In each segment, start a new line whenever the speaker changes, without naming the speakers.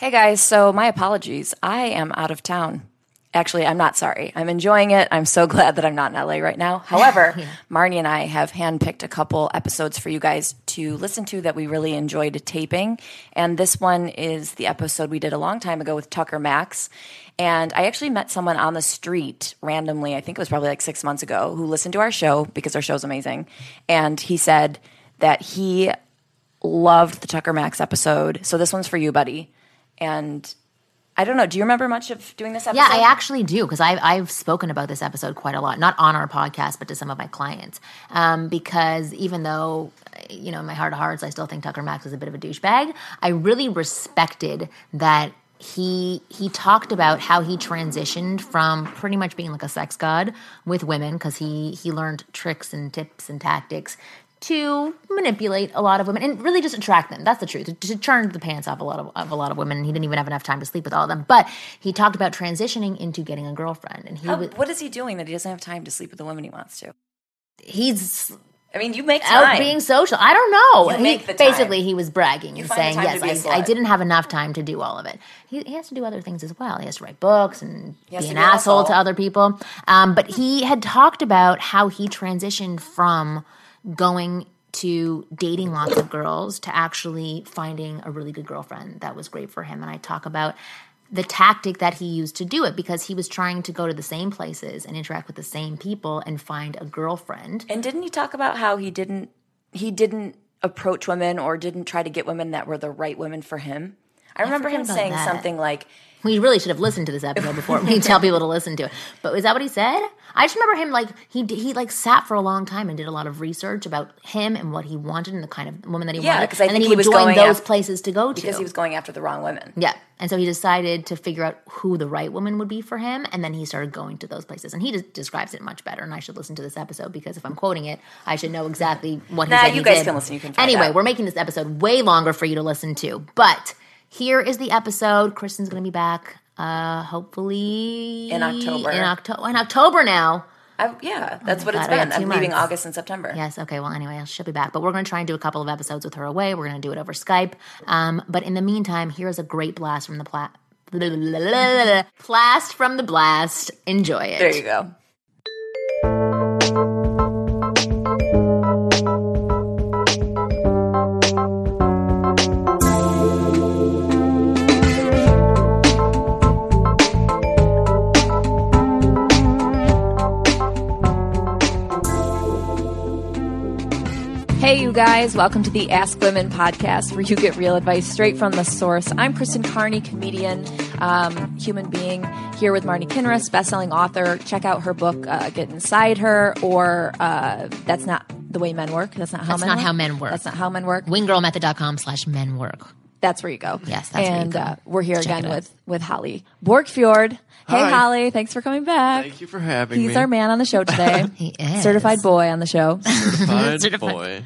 Hey guys, so my apologies. I am out of town. Actually, I'm not sorry. I'm enjoying it. I'm so glad that I'm not in LA right now. However, Marni and I have handpicked a couple episodes for you guys to listen to that we really enjoyed taping. And this one is the episode we did a long time ago with Tucker Max. And I actually met someone on the street randomly, I think it was probably like six months ago, who listened to our show because our show's amazing. And he said that he loved the Tucker Max episode. So this one's for you, buddy. And I don't know. Do you remember much of doing this episode?
Yeah, I actually do because I've, I've spoken about this episode quite a lot, not on our podcast, but to some of my clients. Um, because even though, you know, in my heart of hearts, I still think Tucker Max is a bit of a douchebag, I really respected that he he talked about how he transitioned from pretty much being like a sex god with women because he he learned tricks and tips and tactics to manipulate a lot of women and really just attract them. That's the truth. To, turn the pants off a lot of, of a lot of women. He didn't even have enough time to sleep with all of them. But he talked about transitioning into getting a girlfriend, and he
How,
was,
what is he doing that he doesn't have time to sleep with the woman he wants to?
he's
I mean, you make
out being social. I don't know.
You
He-
make the time.
basically, he was bragging
You
and saying, "Yes,
I,
I, I
slut."
didn't have enough time to do all of it." He, he has to do other things as well. He has to write books and be an
be an
asshole to other people. Um, but he had talked about how he transitioned from going to dating lots of girls to actually finding a really good girlfriend that was great for him. And I talk about the tactic that he used to do it because he was trying to go to the same places and interact with the same people and find a girlfriend.
And didn't he talk about how he didn't he didn't approach women or didn't try to get women that were the right women for him? I remember
forgot
him saying
that.
something like,
We really should have listened to this episode before we tell people to listen to it. But is that what he said? I just remember him like he he like sat for a long time and did a lot of research about him and what he wanted and the kind of woman that he wanted.
Yeah,
wanted.
I
and then he
he
would join those
af-
places to go to.
because he was going after the wrong women.
yeah, and so he decided to figure out who the right woman would be for him, and then he started going to those places. And he just describes it much better. And I should listen to this episode because if I'm quoting it, I should know exactly what he
Nah,
said.
you
he
guys
did.
can listen. You can
anyway, we're making this episode way longer for you to listen to, but. Here is the episode. Kristen's going to be back, uh, hopefully
In October.
In October. In October now.
I, yeah, that's what
God,
it's been. I'm
two
leaving. August and September.
Yes. Okay. Well, anyway, she'll be back. But we're going to try and do a couple of episodes with her away. We're going to do it over Skype. Um, but in the meantime, here's a great blast from the pla- blast from the blast. Enjoy it.
There you go. Hey, you guys, welcome to the Ask Women podcast where you get real advice straight from the source. I'm Kristen Carney, comedian, um, human being, here with Marni Kinrys, bestselling author. Check out her book, uh, Get Inside Her, or uh, That's Not the Way Men Work. That's not how
That's
men
not
work.
how men work.
That's not how men work.
Winggirlmethod.com slash men work.
That's where you go.
Yes, that's where you
and
go.
Uh, we're here
Check
again with with Holly Borgfjord. Hey,
Hi.
Holly, thanks for coming back.
Thank you for having
He's
me.
He's our man on the show today.
He is.
Certified boy on the show.
Certified
Certified.
boy.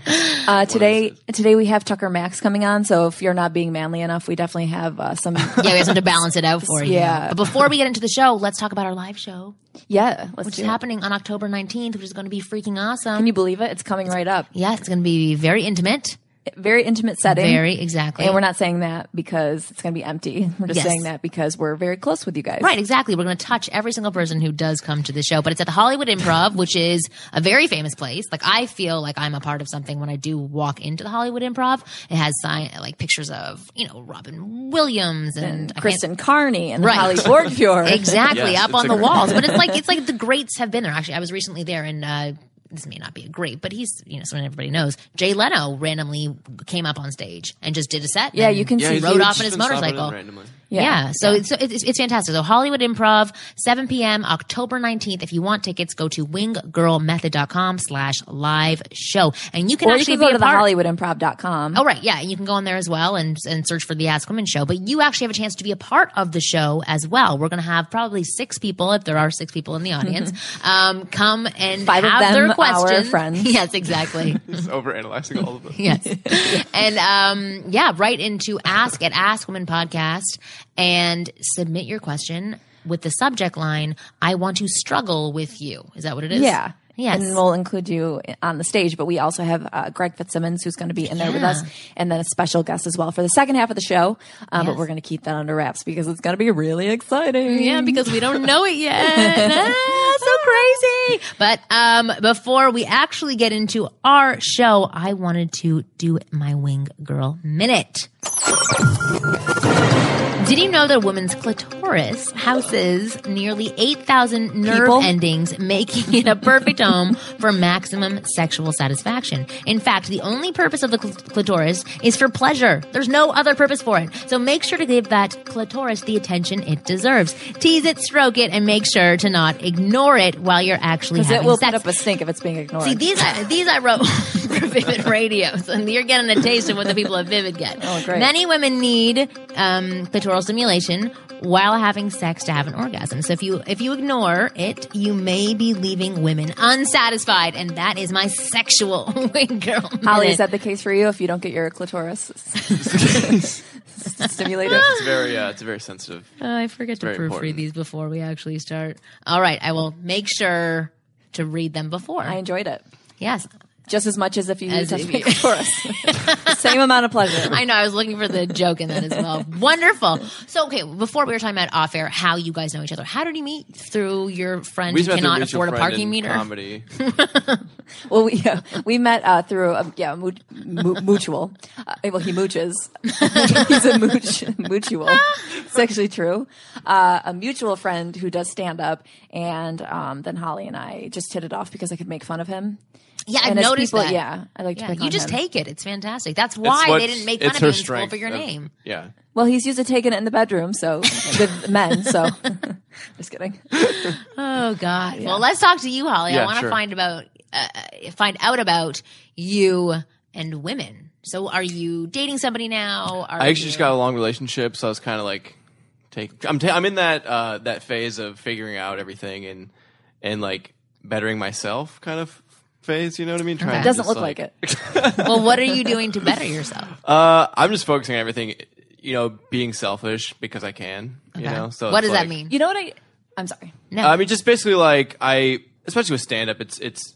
Uh, today, today we have Tucker Max coming on. So if you're not being manly enough, we definitely have uh, some.
Yeah, we have something to balance it out for you.
Yeah.
But before we get into the show, let's talk about our live show,
yeah, let's
which
do
is
it.
happening on October 19th, which is going to be freaking awesome.
Can you believe it? It's coming right up.
yes, it's going to be very intimate.
Very intimate setting.
Very, exactly.
And we're not saying that because it's going to be empty. We're just
Yes.
saying that because we're very close with you guys.
Right, exactly. We're going to touch every single person who does come to the show, but it's at the Hollywood Improv, which is a very famous place. Like I feel like I'm a part of something when I do walk into the Hollywood Improv. It has sign like pictures of you know Robin Williams and,
And
I can't-
Kristen Carney and
Right.
Holly Borgfjord.
exactly
Yes,
up on the
great-
walls. But it's like it's like the greats have been there. Actually, I was recently there and. uh this may not be a great, but he's you know someone everybody knows. Jay Leno randomly came up on stage and just did a set.
Yeah,
and
you can
Yeah,
see.
he's
rode off on his
been stopping
motorcycle.
Randomly.
Yeah. So, It's, so it's, it's fantastic. So Hollywood Improv, 7 p.m., October 19th. If you want tickets, go to winggirlmethod.com slash live show. And you can
Or you
actually
can go
be
to the
part.
HollywoodImprov.com.
Oh, right. Yeah. And you can go on there as well and, and search for the Ask Women show. But you actually have a chance to be a part of the show as well. We're going to have probably six people, if there are six people in the audience, um, come and
Five of
have their
them our
questions.
friends.
yes, exactly.
Just overanalyzing all of them.
yes. And um, yeah, right into ask at Ask Women Podcast and submit your question with the subject line, I want to struggle with you. Is that what it is?
Yeah.
Yes.
And we'll include you on the stage, but we also have uh, Greg Fitzsimmons who's going to be in there with us, and then a special guest as well for the second half of the show. Um, But we're going to keep that under wraps because it's going to be really exciting.
Yeah, because we don't know it yet. ah, so crazy. But um, before we actually get into our show, I wanted to do my Wing Girl Minute. Did you know that a woman's clitoris houses nearly 8,000 nerve
People?
endings, making it a perfect home for maximum sexual satisfaction? In fact, the only purpose of the cl- clitoris is for pleasure. There's no other purpose for it. So make sure to give that clitoris the attention it deserves. Tease it, stroke it, and make sure to not ignore it while you're actually having
it will
sex.
put up a stink if it's being ignored.
See, these I, these I wrote for Vivid Radio, so you're getting a taste of what the people at Vivid get.
Oh, great.
Many women need um, clitoral stimulation while having sex to have an orgasm. So if you if you ignore it, you may be leaving women unsatisfied, and that is my sexual wing girl.
Holly, is that the case for you if you don't get your clitoris stimulated?
It's very, uh, it's very sensitive.
Oh, I forget to proofread
important.
these before we actually start. All right, I will make sure to read them before.
I enjoyed it
yes,
just as much as if you
As
touched
if
my
you-
clitoris. Same amount of pleasure.
I know. I was looking for the joke in that as well. Wonderful. So, okay, before we were talking about off air, how you guys know each other. How did you meet? Through your friend
We
who
met through
cannot
mutual
afford a parking
in
meter?
Comedy.
Well, we yeah, we met uh, through a, yeah mu- mu- mutual. Uh, well, he mooches. He's a mooch mutual. It's actually true. Uh, a mutual friend who does stand up, and um, then Holly and I just hit it off because I could make fun of him.
Yeah, I've
And
noticed
people-
that.
Yeah, I like to
Yeah,
pick
you
on
just
him.
take it. It's fantastic. That's why they didn't make fun of
her
in school
strength
for your
of-
name.
Yeah.
Well, he's used to taking it in the bedroom, so with men. So just kidding.
Oh God. Well, let's talk to you, Holly. I want to
sure.
find about uh, find out about you and women. So, are you dating somebody now? Are
I actually
you-
just got a long relationship, so I was kind of like, take. I'm ta- I'm in that uh, that phase of figuring out everything and and like bettering myself, kind of phase. You know what I mean? Trying
It
to
doesn't
just,
look like it.
Well, what are you doing to better yourself?
Uh, I'm just focusing on everything. You know, being selfish because I can. You know, so
what
it's
does that
like-
mean?
You know what I? I'm sorry.
No.
I mean, just basically like I, especially with stand up, it's it's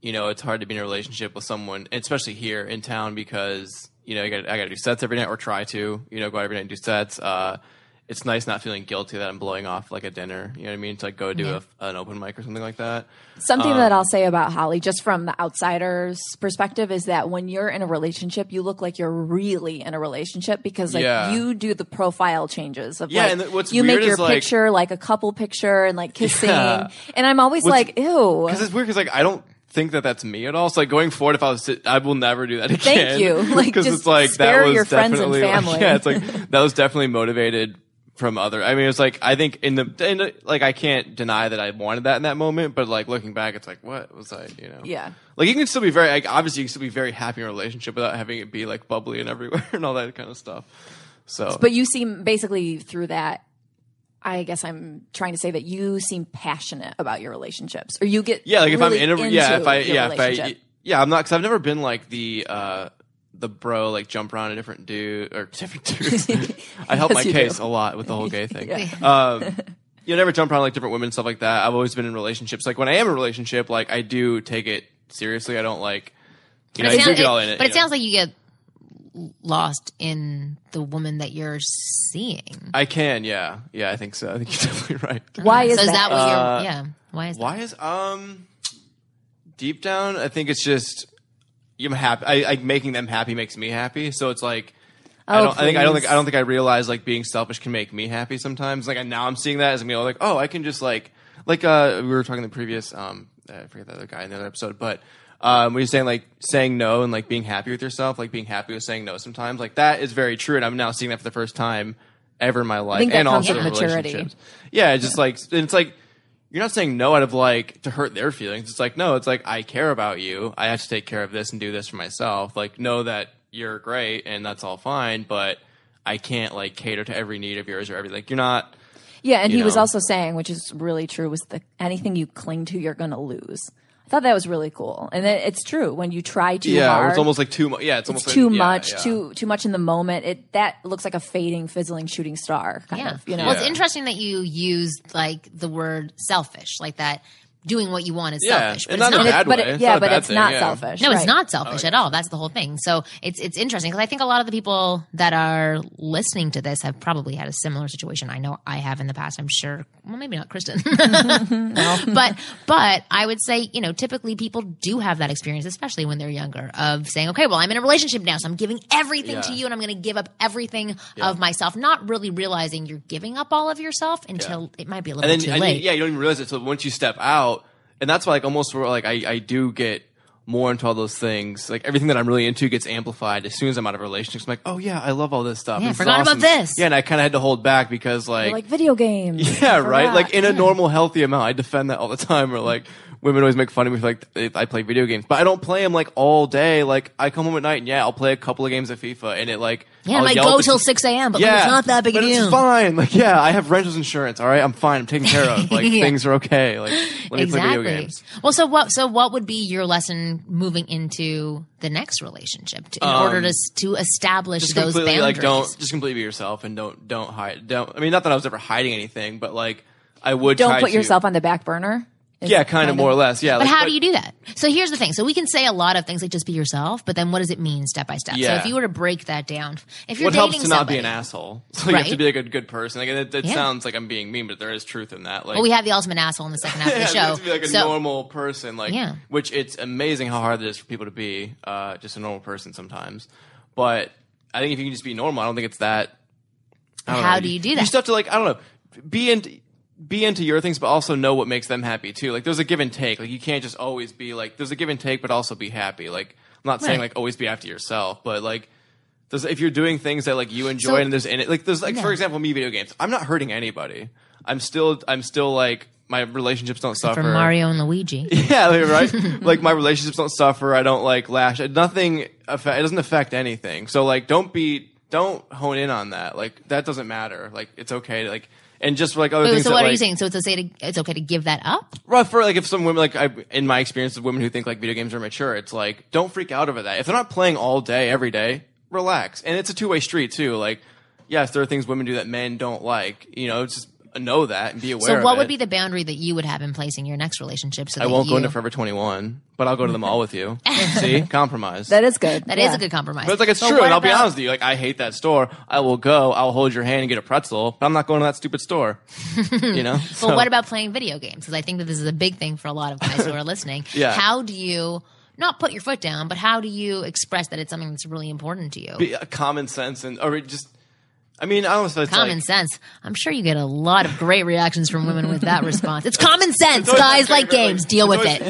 you know it's hard to be in a relationship with someone, especially here in town because you know you got I got to do sets every night or try to you know go out every night and do sets. Uh, it's nice not feeling guilty that I'm blowing off like a dinner. You know what I mean? To like go do
Yeah.
a, an open mic or something like that.
Something
Um,
that I'll say about Holly, just from the outsider's perspective, is that when you're in a relationship, you look like you're really in a relationship because like
Yeah.
you do the profile changes of
Yeah,
like,
and th- what's
you make your
like-
picture like a couple picture and like kissing,
Yeah.
and I'm always
What's-
like, ew.
Because it's weird because like I don't think that that's me at all. So like going forward, if I was, to, I will never do that again.
Thank you. Like,
because
just
it's like
spare
that was
your friends and
definitely like,
family.
yeah, it's like that was definitely motivated from other. I mean, it was like I think in the, in the like I can't deny that I wanted that in that moment, but like looking back, it's like what was I? You know?
Yeah.
Like you can still be very like obviously you can still be very happy in a relationship without having it be like bubbly and everywhere and all that kind of stuff. So,
but you seem basically through that. I guess I'm trying to say that you seem passionate about your relationships, or you get
Yeah, like if
really
I'm in a yeah, if I yeah, if I yeah, I'm not because I've never been like the uh the bro like jump around a different dude or different dudes. I help
Yes,
my case
do.
a lot with the whole gay thing.
Yeah.
Um, you never jump around like different women and stuff like that. I've always been in relationships. Like when I am in a relationship, like I do take it seriously. I don't like you know
But
I
it
do
sounds-
get all in it.
but it
know.
sounds like you get lost in the woman that you're seeing.
I can, yeah, yeah, I think so. I think you're definitely right.
Why is
so is
that?
that what
Uh,
you're? Yeah. Why is?
Why is um deep down? I think it's just I'm happy. I, I making them happy makes me happy. So it's like I
Oh,
don't. I think I don't think I don't think I realize like being selfish can make me happy sometimes. Like now I'm seeing that as me like oh I can just like like uh we were talking the previous um I forget the other guy in the other episode but. Um, we were saying like saying no and like being happy with yourself, like being happy with saying no sometimes, like that is very true. And I'm now seeing that for the first time ever in my life, and also in
maturity.
relationships. Yeah, it's just like it's like you're not saying no out of like to hurt their feelings. It's like no, it's like I care about you. I have to take care of this and do this for myself. Like know that you're great and that's all fine, but I can't like cater to every need of yours or everything. Like you're not.
Yeah, and he was also saying, which is really true, was the anything you cling to, you're going to lose. I thought that was really cool, and it, it's true. When you try too
Yeah,
hard,
it's almost like too much. Yeah, it's,
it's
almost like-
too
yeah,
much,
yeah.
too too much in the moment. It that looks like a fading, fizzling shooting star. Kind
Yeah.
of, you know.
Well, it's interesting that you used like the word selfish, like that doing what you want is
Yeah,
selfish. But
and
it's
not in
not.
a bad
but
way.
it, yeah,
not a
but
bad
it's
thing,
not
yeah.
selfish.
No, it's
right.
not oh, selfish at all. That's the whole thing. So it's it's interesting because I think a lot of the people that are listening to this have probably had a similar situation. I know I have in the past. I'm sure. Well, maybe not Kristen, but but I would say you know typically people do have that experience, especially when they're younger, of saying, okay, well I'm in a relationship now, so I'm giving everything to you, and I'm going to give up everything of myself, not really realizing you're giving up all of yourself until it might be a little
and
bit
then
too
and
late.
you- yeah, you don't even realize it. So once you step out, and that's why like almost where like I I do get more into all those things. Like everything that I'm really into gets amplified as soon as I'm out of relationships. I'm like, oh yeah, I love all this stuff.
Yeah,
This is
forgot about this.
Yeah, and I kind of had to hold back because like,
You're like video games.
yeah, right.
that.
Like in a normal healthy amount, I defend that all the time. Or like. Women always make fun of me for like I play video games, but I don't play them like all day. Like I come home at night and yeah, I'll play a couple of games of FIFA, and it like
yeah,
I'll
it might go till six a.m., but like, it's not that big a deal.
It's fine. Like, yeah, I have renter's insurance. All right, I'm fine. I'm taken care of. Like,
Yeah.
things are okay. Like, let me play video games.
Well, so what? So what would be your lesson moving into the next relationship to, in order to to establish
Um, Just
those boundaries?
like don't just completely be yourself and don't don't hide. Don't. I mean, not that I was ever hiding anything, but like I would
Don't
try
put
to-
yourself on the back burner. Is
Yeah, kind of more or less. Yeah.
But
like,
how do you do that? So here's the thing. So we can say a lot of things like just be yourself, but then what does it mean step by step?
Yeah.
So if you were to break that down, if you're
What
dating
helps to not be an asshole? So you have to be like a good person. Like it, it
Yeah.
sounds like I'm being mean, but there is truth in that. Like
well, we have the ultimate asshole in the second half of
yeah,
the
you have
show.
to be like a
so
normal person, like
Yeah.
which it's amazing how hard it is for people to be uh, just a normal person sometimes. But I think if you can just be normal, I don't think it's that. I don't
How
know.
do you do that?
You just have to like I don't know, be into be into your things, but also know what makes them happy too. Like there's a give and take. Like you can't just always be like there's a give and take, but also be happy. Like I'm not saying
Right.
like always be after yourself, but like. There's, if you're doing things that like you enjoy
So-
and there's in it like there's like for
Yeah.
example me video games I'm not hurting anybody I'm still I'm still like my relationships don't suffer
for Mario and Luigi,
yeah, like, right. like my relationships don't suffer. I don't like lash. Nothing. Affect, it doesn't affect anything. So like, don't be. Don't hone in on that. Like that doesn't matter. Like it's okay. To, like and just like other
Wait,
things.
so
that,
what are
like,
you saying? So it's okay to it's okay to give that up?
Rough for like if some women like I in my experience of women who think like video games are mature, it's like don't freak out over that. If they're not playing all day every day, relax. And it's a two way street too. Like yes, there are things women do that men don't like. You know, it's just know that and be aware.
So
of
what
it.
would be the boundary that you would have in place in your next relationship? So
I won't
you,
go into Forever 21, but I'll go to the mall with you. See, compromise.
That is good.
That is
Yeah.
a good compromise.
But it's like it's
But
true, and I'll be honest with you. Like I hate that store. I will go. I'll hold your hand and get a pretzel, but I'm not going to that stupid store. you know.
But
So-
what about playing video games? Because I think that this is a big thing for a lot of guys who are listening.
Yeah.
How do you not put your foot down, but how do you express that it's something that's really important to you?
be- uh, common sense and or just? I mean, I don't know if it's
common
like,
sense. I'm sure you get a lot of great reactions from women with that response. It's common sense.
It's
Guys like
favorite,
games. Deal with
it's
it.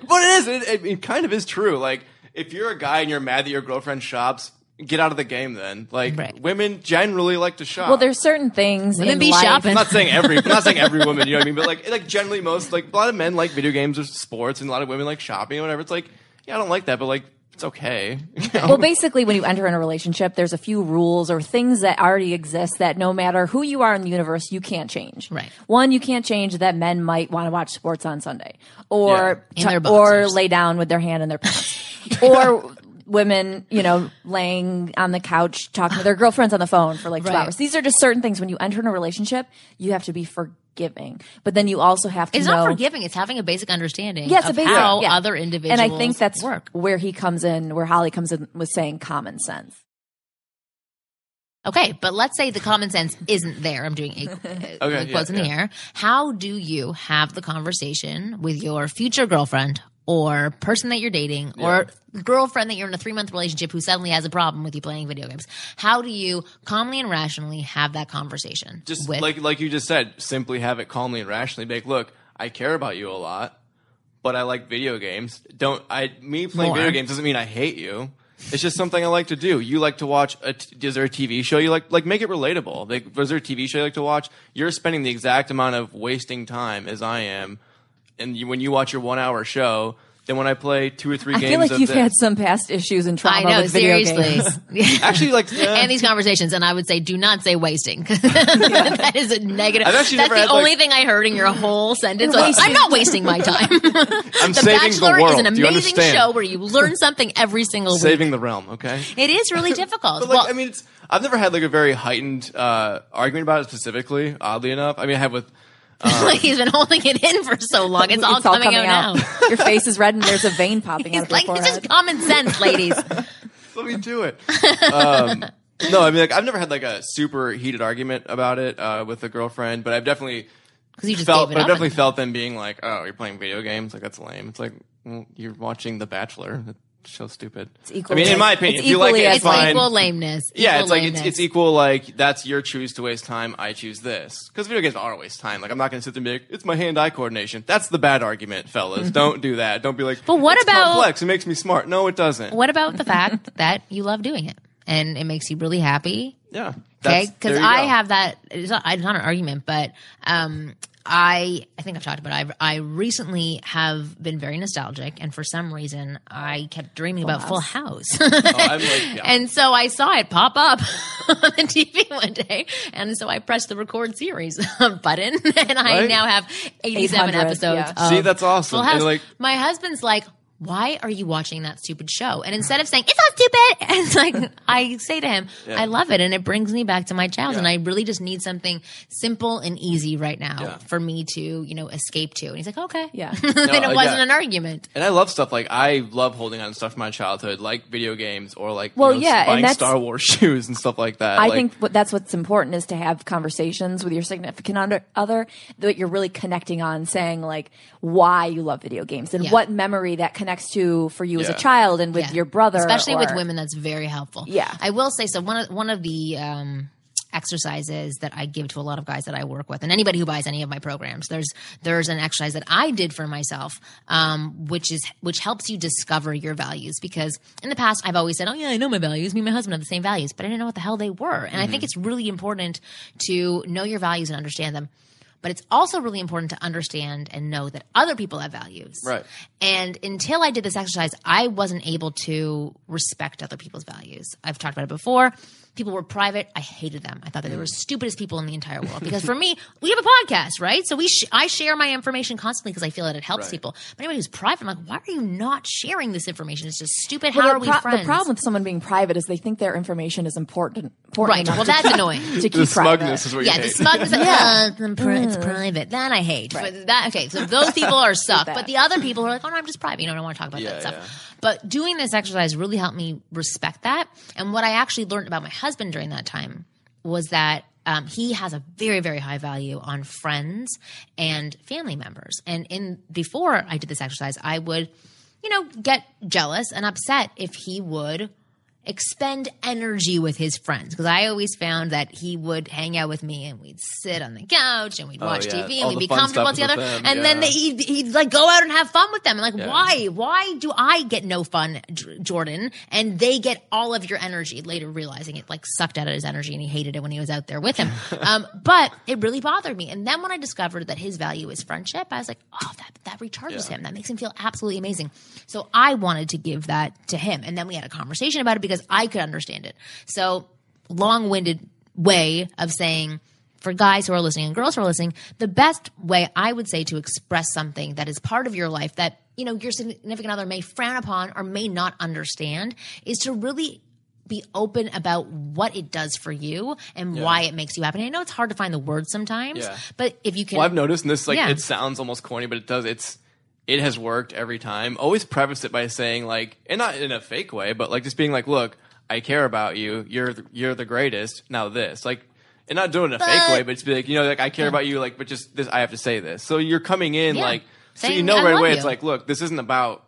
always- but it is. It, it, it kind of is true. Like if you're a guy and you're mad that your girlfriend shops, get out of the game. Then, like
Right.
women generally like to shop.
Well, there's certain things.
Women
in
be
life-
shopping.
I'm not saying every. I'm not saying every woman. You know what I mean? But like, like generally, most like a lot of men like video games or sports, and a lot of women like shopping or whatever. It's like, yeah, I don't like that, but like, it's okay. You know?
Well, basically, when you enter in a relationship, there's a few rules or things that already exist that no matter who you are in the universe, you can't change.
Right.
One, you can't change that men might want to watch sports on Sunday, or
Yeah. In their
or lay down with their hand in their pants, or women, you know, laying on the couch talking to their girlfriends on the phone for like two
Right.
hours. These are just certain things. When you enter in a relationship, you have to be forgiving, but then you also have to
It's
know.
not forgiving. It's having a basic understanding
Yeah, it's a
of
basic
how
yeah.
other individuals
and I think that's
work.
where he comes in, where Holly comes in with saying common sense.
Okay, but let's say the common sense isn't there. I'm doing a,
Okay,
quotes
yeah,
in the air. How do you have the conversation with your future girlfriend or person that you're dating or girlfriend that you're in a three month relationship who suddenly has a problem with you playing video games? How do you calmly and rationally have that conversation?
just
with,
like like you just said, simply have it calmly and rationally. Be like, look, I care about you a lot, but I like video games. Don't I? Me playing
More.
video games doesn't mean I hate you. It's just something I like to do. You like to watch. A t- is there a TV show you like? Like make it relatable. Like, was there a TV show you like to watch? You're spending the exact amount of wasting time as I am, and you, when you watch your one hour show, then when I play two or three
I
games
feel like
of
you've
this,
had some past issues and trauma
I know,
with video
seriously.
games.
actually like uh,
and these conversations, and I would say, do not say wasting. that is a negative.
I've actually
That's
never
the
had,
only
like-
thing I heard in your whole sentence. Like, I'm not wasting my time.
I'm
the
saving
Bachelor
the world.
is an amazing show where you learn something every single week.
saving the realm. Okay.
It is really difficult.
But like,
well,
I mean, it's I've never had like a very heightened uh, argument about it specifically. Oddly enough, I mean, I have with
he's been holding it in for so long. It's, all, coming out, now.
Your face is red and there's a vein popping out
He's
of your
like, it's just common sense, ladies.
let me do it. Um, no, I mean, like I've never had like a super heated argument about it uh, with a girlfriend, but I've definitely
Because you just
felt,
gave
but
it
I've definitely felt them being like, "Oh, you're playing video games? Like that's lame." It's like well, you're watching The Bachelor. That show's stupid. I
equally-
mean, in my opinion,
it's
if you like it, it's
it's
fine.
equal lameness.
Yeah,
Equal
it's like it's, it's equal. Like that's your choose to waste time. I choose this because video games are a waste time. Like I'm not going to sit there and be like, it's my hand-eye coordination. That's the bad argument, fellas. Don't do that. Don't be like,
But what
"It's
about-
complex? It makes me smart. No, it doesn't.
What about the fact that you love doing it and it makes you really happy?
Yeah.
Okay, because I
go.
have that. It's not, it's not an argument, but um, I I think I've talked about. It. I I recently have been very nostalgic, and for some reason, I kept dreaming about Full House.
Oh, I'm like, yeah.
And so I saw it pop up on the TV one day, and so I pressed the record series button, and I
Right?
now have 87 episodes.
yeah.
Of
See, that's awesome.
Full House.
Like-
My husband's like, why are you watching that stupid show? And instead of saying it's not stupid, it's like I say to him, I love it, and it brings me back to my child, and I really just need something simple and easy right now
Yeah.
for me to, you know, escape to. And he's like, okay,
Yeah.
and it wasn't
yeah.
an argument.
And I love stuff like I love holding on to stuff from my childhood, like video games or like you
Well,
know,
yeah, and
buying
that's-
Star Wars shoes and stuff like that.
I
Like,
think what, that's what's important is to have conversations with your significant other that you're really connecting on, saying like why you love video games and
Yeah.
what memory that connects to for you as a
Yeah.
child and with
Yeah.
your brother,
especially with
or-
women. That's very helpful.
Yeah.
I will say so. One of one of the um, exercises that I give to a lot of guys that I work with, and anybody who buys any of my programs, there's there's an exercise that I did for myself, um, which is which helps you discover your values. Because in the past, I've always said, "Oh yeah, I know my values. Me and my husband have the same values," but I didn't know what the hell they were. And I think it's really important to know your values and understand them. But it's also really important to understand and know that other people have values.
Right.
And until I did this exercise, I wasn't able to respect other people's values. I've talked about it before. People were private. I hated them. I thought that they were the stupidest people in the entire world. Because for me, we have a podcast, right? So we, sh- I share my information constantly because I feel that it helps
Right.
people. But anybody who's private, I'm like, why are you not sharing this information? It's just stupid.
Well,
How
the
are we
pro-
friends?
The problem with someone being private is they think their information is important. important
Right.
enough
Well, that's annoying.
To keep
the
private.
smugness is what
yeah,
you
the
hate.
smugness. yeah, it's, pri- it's mm. private. That I hate. But that okay. So those people are suck. But the other people are like, oh no, I'm just private. You know, I don't want to talk about
Yeah,
that stuff.
yeah.
But doing this exercise really helped me respect that. And what I actually learned about my husband during that time was that. Um, he has a very, very high value on friends and family members. And in before I did this exercise, I would, you know, get jealous and upset if he would expend energy with his friends because I always found that he would hang out with me and we'd sit on the couch and we'd watch
Oh, yeah.
TV and
All
we'd be comfortable together.
them,
and then
yeah.
he'd, he'd like go out and have fun with them. And like,
Yeah.
why? Why do I get no fun, Jordan? And they get all of your energy. Later realizing it like sucked out of his energy and he hated it when he was out there with him. um, but it really bothered me. And then when I discovered that his value is friendship, I was like, oh, that that recharges him. That makes him feel absolutely amazing. So I wanted to give that to him. And then we had a conversation about it because I could understand it. So long winded way of saying, for guys who are listening and girls who are listening, the best way I would say to express something that is part of your life that, you know, your significant other may frown upon or may not understand is to really be open about what it does for you and why it makes you happy. And I know it's hard to find the words sometimes,
Yeah.
but if you can
Well, I've noticed, and this like
Yeah.
it sounds almost corny, but it does. It's it has worked every time. Always preface it by saying like, and not in a fake way, but like just being like, look, I care about you. You're the, you're the greatest. Now this, like, and not doing it in a fake way, but just be like, you know, like I care about you, like, but just this, I have to say this. So you're coming in
Yeah.
like, so you
Saying,
know
"I
right
love
away.
you."
It's like, look, this isn't about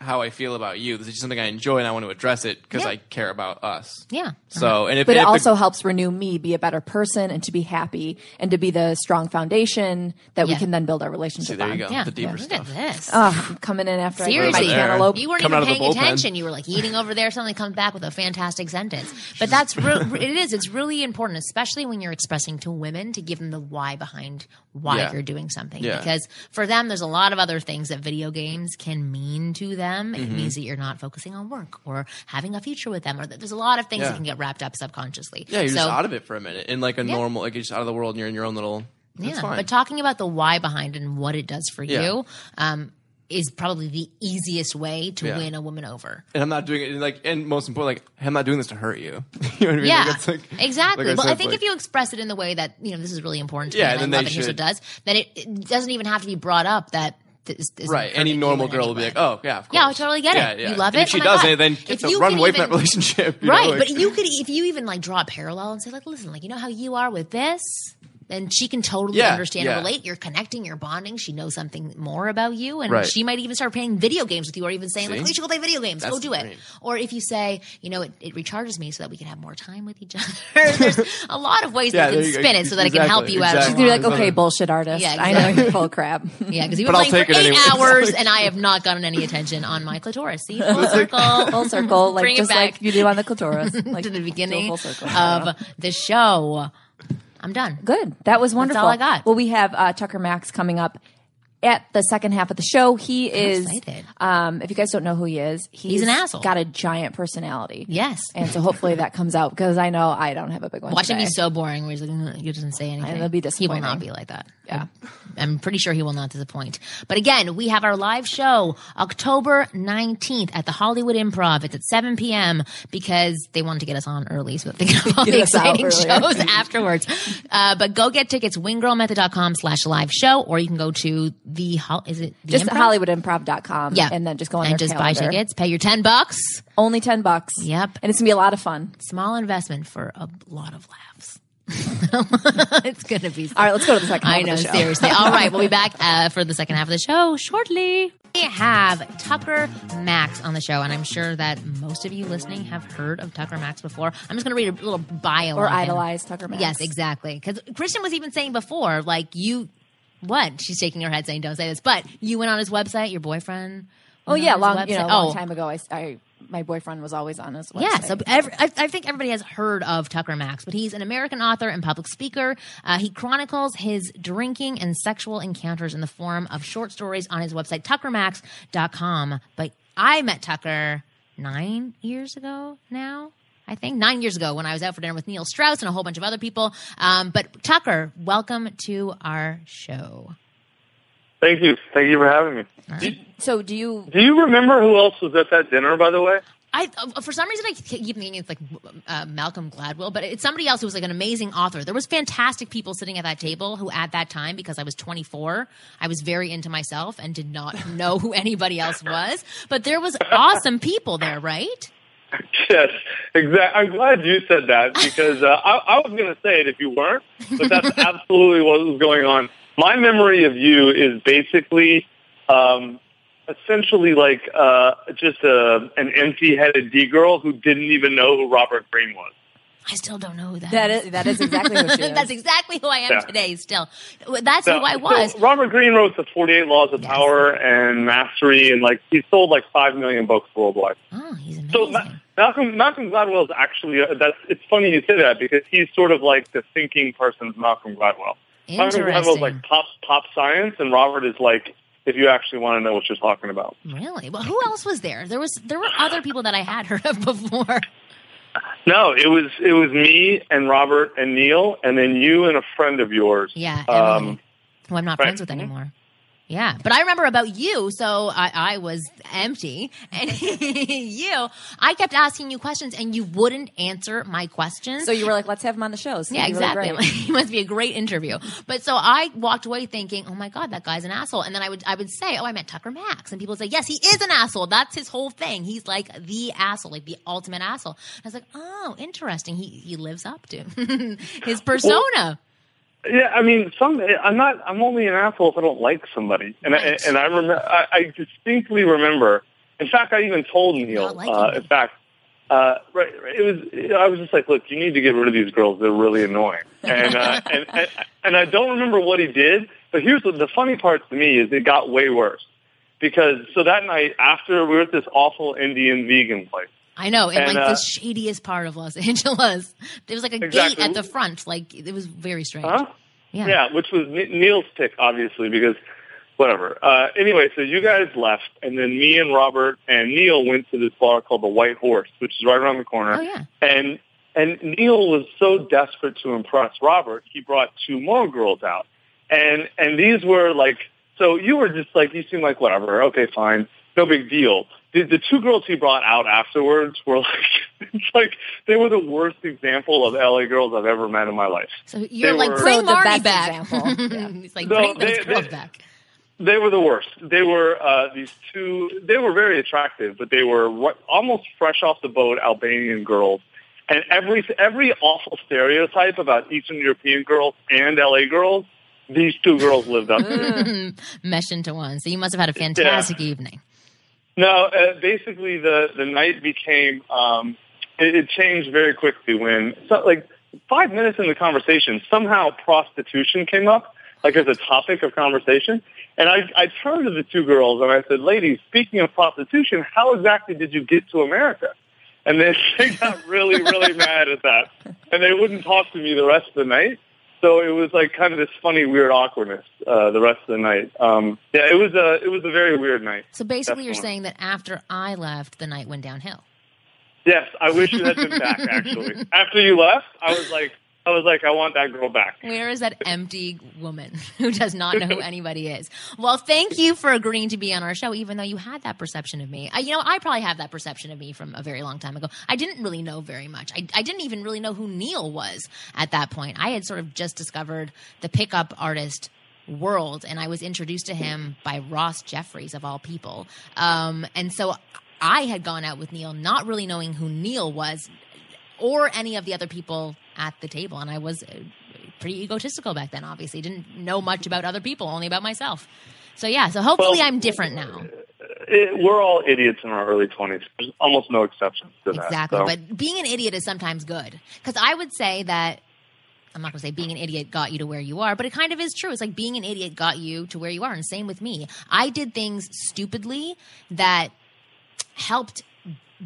how I feel about you. This is just something I enjoy, and I want to address it because
Yeah.
I care about us.
Yeah.
So, uh-huh. and if,
But
and
it
if the-
also helps renew me be a better person and to be happy and to be the strong foundation that we can then build our relationship
See, there you
on.
go.
Yeah.
the deeper
Look
stuff.
at this.
Oh, coming in after I
Seriously,
eat my cantaloupe.
you weren't
Coming
even
out of the
paying attention. You were like eating over there. Something comes back with a fantastic sentence. But that's re- it is. It's really important, especially when you're expressing to women, to give them the why behind why
Yeah.
you're doing something.
Yeah.
Because for them, there's a lot of other things that video games can mean to them.
Mm-hmm.
It means that you're not focusing on work or having a future with them, or that there's a lot of things
Yeah.
that can get wrapped up subconsciously.
yeah, you're
so,
just out of it for a minute, in like a normal, like you're just out of the world, and you're in your own little. That's
Yeah,
fine.
but talking about the why behind and what it does for
Yeah.
you um, is probably the easiest way to
Yeah.
win a woman over.
and I'm not doing it like, and most important, like, I'm not doing this to hurt you. you know what I mean?
Yeah,
Like, like-
exactly.
like
well, I
said,
think
like-
if you express it in the way that you know this is really important to
Yeah,
me, and
then
I love it. Here's what it does. Then it, it doesn't even have to be brought up that this is
right, any normal girl will be like, oh yeah, of course.
Yeah, I totally get it.
Yeah, yeah.
You love
And
it?
If she
Oh
doesn't, then
If you
run away from that relationship. you know,
right.
like-
but you could if you even like draw a parallel and say like, listen, like you know how you are with this. Then she can totally
Yeah,
understand
yeah.
and relate. You're connecting, you're bonding. She knows something more about you, and
Right.
she might even start playing video games with you, or even saying like,
See?
Oh, "We should go play video games.
That's
go do it."
dream.
Or if you say, "You know, it, it recharges me so that we can have more time with each other." There's a lot of ways
Yeah,
that you can
you go.
spin it so that it can help
Exactly,
you out.
She's gonna be like, okay, bullshit artist.
Yeah,
I know you're full of crap.
Yeah, because you've
But
been playing for
it
eight
anyways.
hours, and I have not gotten any attention on my clitoris. See, full circle,
full circle, like
Bring it
just
back.
like you do on the clitoris, like
to the beginning of the show. I'm done.
Good. That was wonderful.
all I got.
Well, we have uh, Tucker Max coming up at the second half of the show. He is.
excited.
Um, if you guys don't know who he is,
He's an asshole.
Got a giant personality.
Yes.
And so hopefully that comes out because I know I don't have a big one.
Watch him be so boring where he's like, "Mm," he doesn't say anything.
it'll be
He will not be like that.
Yeah.
I'm pretty sure he will not disappoint. But again, we have our live show October 19th at the Hollywood Improv. It's at 7 p.m. because they wanted to get us on early so that they can have all the
Get us out
exciting shows afterwards. Uh, but go get tickets, winggirlmethod.com slash live show, or you can go to the, is it the
just
Improv?
hollywoodimprov.com.
Yeah.
And then just go on
and just buy tickets, pay your 10 bucks.
Only 10 bucks.
Yep.
And it's going to be a lot of fun.
Small investment for a lot of laughs. it's going to be
All right, let's go to the second half
I
of
know,
the show.
seriously. All right, we'll be back uh, for the second half of the show shortly. We have Tucker Max on the show, and I'm sure that most of you listening have heard of Tucker Max before. I'm just going to read a little bio
Or idolize Tucker Max.
Yes, exactly. Because Kristen was even saying before, like you, what? She's shaking her head saying, "Don't say this." But you went on his website. Your boyfriend.
Oh, yeah. Long, you know, a long
Oh,
time ago, I, I, my boyfriend was always on his website.
Yeah, so every, I, I think everybody has heard of Tucker Max, but he's an American author and public speaker. Uh, he chronicles his drinking and sexual encounters in the form of short stories on his website, tuckermax.com. But I met Tucker nine years ago now. I think nine years ago when I was out for dinner with Neil Strauss and a whole bunch of other people. Um, but Tucker, welcome to our show.
Thank you. Thank you for having me.
So do you
Do you remember who else was at that dinner, by the way?
I uh, for some reason I keep thinking it's like uh, Malcolm Gladwell, but it's somebody else who was like an amazing author. There was fantastic people sitting at that table who, at that time, because I was 24, I was very into myself and did not know who anybody else was. But there was awesome people there, right?
Yes, exactly. I'm glad you said that because uh, I, I was going to say it if you weren't, but that's absolutely what was going on. My memory of you is basically, um, essentially like uh, just a, an empty-headed D girl who didn't even know who Robert Greene was.
I still don't know who that,
that is that is exactly who she is.
That's exactly who I am
Yeah.
today. Still, that's
So-
who I was.
So Robert Greene wrote the 48 Laws of Power and Mastery, and like he sold like five million books worldwide.
oh, he's amazing.
So Ma- Malcolm Malcolm Gladwell is actually uh, that's it's funny you say that because he's sort of like the thinking person's Malcolm Gladwell.
Interesting.
like pop pop science, and Robert is like if you actually want to know what you're talking about.
really? Well, who else was there? There was there were other people that I had heard of before.
No, it was it was me and Robert and Neil, and then you and a friend of yours.
Yeah,
Um,
who I'm not
right.
friends with anymore. Yeah, but I remember about you, so I, I was empty, and you, I kept asking you questions, and you wouldn't answer my questions.
So you were like, let's have him on the show. So
yeah,
it'd really
exactly. He must be a great interview. But so I walked away thinking, "Oh my god, that guy's an asshole." And then I would I would say, "Oh, I met Tucker Max," and people would say, "Yes, he is an asshole. That's his whole thing. He's like the asshole, like the ultimate asshole." I was like, "Oh, interesting. He he lives up to his persona."
Yeah, I mean, some. I'm not. I'm only an asshole if I don't like somebody. And I, and I remember. I, I distinctly remember in fact, I even told Neil. Uh, in fact, uh, right, right, it was. I was just like, look, you need to get rid of these girls. They're really annoying. And uh, and, and and I don't remember what he did. But here's the, the funny part to me is it got way worse because so that night after we were at this awful Indian vegan place.
I know, in
And,
like
uh,
the shadiest part of Los Angeles. There was like a gate at the front. Like it was very strange.
Huh?
Yeah.
Yeah, which was Neil's pick, obviously, because whatever. Uh, anyway, so you guys left, and then me and Robert and Neil went to this bar called the White Horse, which is right around the corner.
Oh, yeah.
And and Neil was so desperate to impress Robert, he brought two more girls out, and and these were like, so you were just like, you seem like whatever, okay, fine, no big deal. The, the two girls he brought out afterwards were like, it's like they were the worst example of LA girls I've ever met in my life.
So you're
They
like,
were-
bring
So the
Marty
best
back.
example. Yeah.
He's like,
No,
bring those
they-
girls
they-
back.
They were the worst. They were uh, these two. They were very attractive, but they were ru- almost fresh off the boat Albanian girls. And every every awful stereotype about Eastern European girls and LA girls, these two girls lived up to.
Mesh into one. So you must have had a fantastic evening.
No, uh, basically the the night became um, it, it changed very quickly when so, like five minutes in the conversation somehow prostitution came up like as a topic of conversation, and I I turned to the two girls and I said, "Ladies, speaking of prostitution, how exactly did you get to America?" And then they got really really mad at that, and they wouldn't talk to me the rest of the night. So it was like kind of this funny, weird awkwardness uh, the rest of the night. Um, yeah, it was a it was a very weird night.
So basically, you're saying that after I left, the night went downhill.
Yes, I wish you had been back. Actually, after you left, I was like, I was like, I want that girl back.
Where is that empty woman who does not know who anybody is? Well, thank you for agreeing to be on our show, even though you had that perception of me. I, you know, I probably have that perception of me from a very long time ago. I didn't really know very much. I, I didn't even really know who Neil was at that point. I had sort of just discovered the pickup artist world, and I was introduced to him by Ross Jeffries, of all people. Um, and so I had gone out with Neil, not really knowing who Neil was or any of the other people at the table. And I was uh, pretty egotistical back then, obviously. Didn't know much about other people, only about myself. So, yeah, so hopefully
Well,
I'm different now.
It, we're all idiots in our early twenties. There's almost no exceptions to that.
Exactly.
so.
But being an idiot is sometimes good. Because I would say that. I'm not going to say being an idiot got you to where you are, but it kind of is true. It's like being an idiot got you to where you are. And same with me. I did things stupidly that helped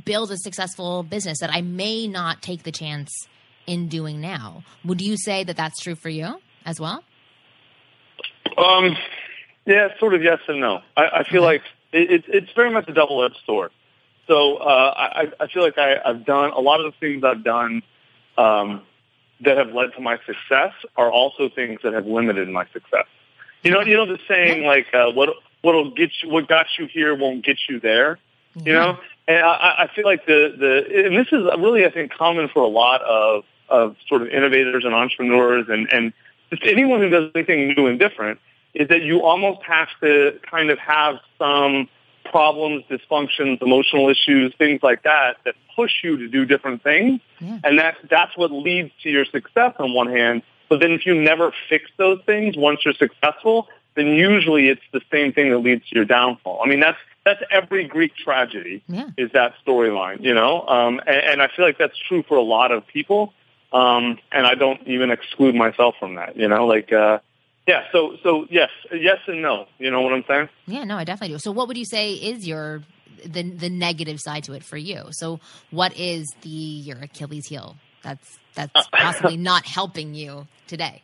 build a successful business that I may not take the chance in doing now. Would you say that that's true for you as well?
Um, yeah, sort of yes and no. I, I feel like it, it's it's very much a double-edged sword. So uh, I, I feel like I, I've done a lot of the things I've done um, that have led to my success are also things that have limited my success. You know, you know the saying like uh, what what'll get you, what got you here won't get you there. You know, and I, I feel like the the and this is really I think common for a lot of of sort of innovators and entrepreneurs and and just anyone who does anything new and different is that you almost have to kind of have some problems, dysfunctions, emotional issues, things like that that push you to do different things.
Yeah.
And that that's what leads to your success on one hand. But then if you never fix those things once you're successful, then usually it's the same thing that leads to your downfall. I mean, that's that's every Greek tragedy
Yeah.
is that storyline, you know? Um, and, and I feel like that's true for a lot of people. Um, and I don't even exclude myself from that, you know, like, uh, yeah, so, so yes, yes and no, you know what I'm saying?
Yeah, no, I definitely do. So, what would you say is your the the negative side to it for you? So, what is the your Achilles heel that's that's possibly not helping you today?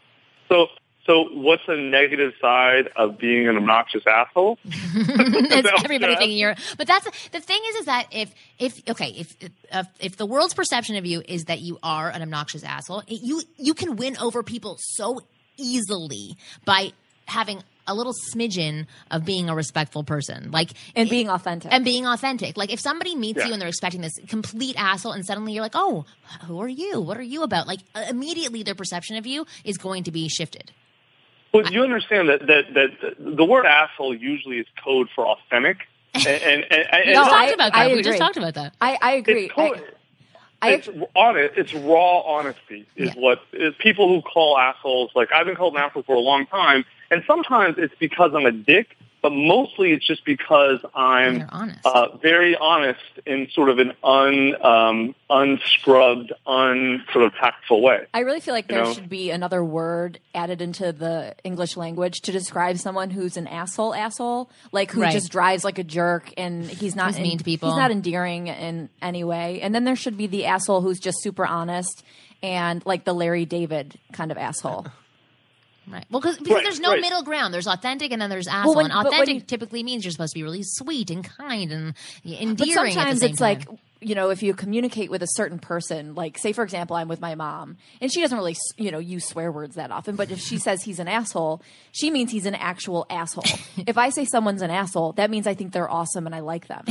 So, so what's the negative side of being an obnoxious asshole?
it's everybody
you're
thinking you're. But that's the thing is, is that if if okay, if if, if the world's perception of you is that you are an obnoxious asshole, it, you you can win over people so easily by having a little smidgen of being a respectful person, like
And being authentic.
and being authentic. Like if somebody meets
Yeah.
you and they're expecting this complete asshole, and suddenly you're like, "Oh, who are you? What are you about?" Like immediately, their perception of you is going to be shifted.
Well, you understand that, that, that the word asshole usually is code for authentic. And, and, and, and
We
No,
just
I-
talked about that.
I
we just
agree.
talked about that.
I, I agree.
it's, to-
I, I,
it's honest. It's raw honesty is
Yeah.
what is people who call assholes. Like I've been called an asshole for a long time, and sometimes it's because I'm a dick. But mostly it's just because I'm
honest.
uh, very honest in sort of an un um, unscrubbed, un sort of tactful way.
I really feel like there
know?
should be another word added into the English language to describe someone who's an asshole asshole, like who
Right.
just drives like a jerk and he's not
Who's mean to people.
He's not endearing in any way. And then there should be the asshole who's just super honest and like the Larry David kind of asshole.
Right. Well, cause, because
Right,
there's no
right.
middle ground. There's authentic and then there's asshole.
when-
and
but when
authentic
you-
typically means you're supposed to be really sweet and kind and endearing.
But
at the
sometimes
same
it's
time.
like you know if you communicate with a certain person like say for example i'm with my mom and she doesn't really you know use swear words that often but if she says he's an asshole she means he's an actual asshole if i say someone's an asshole that means i think they're awesome and i like them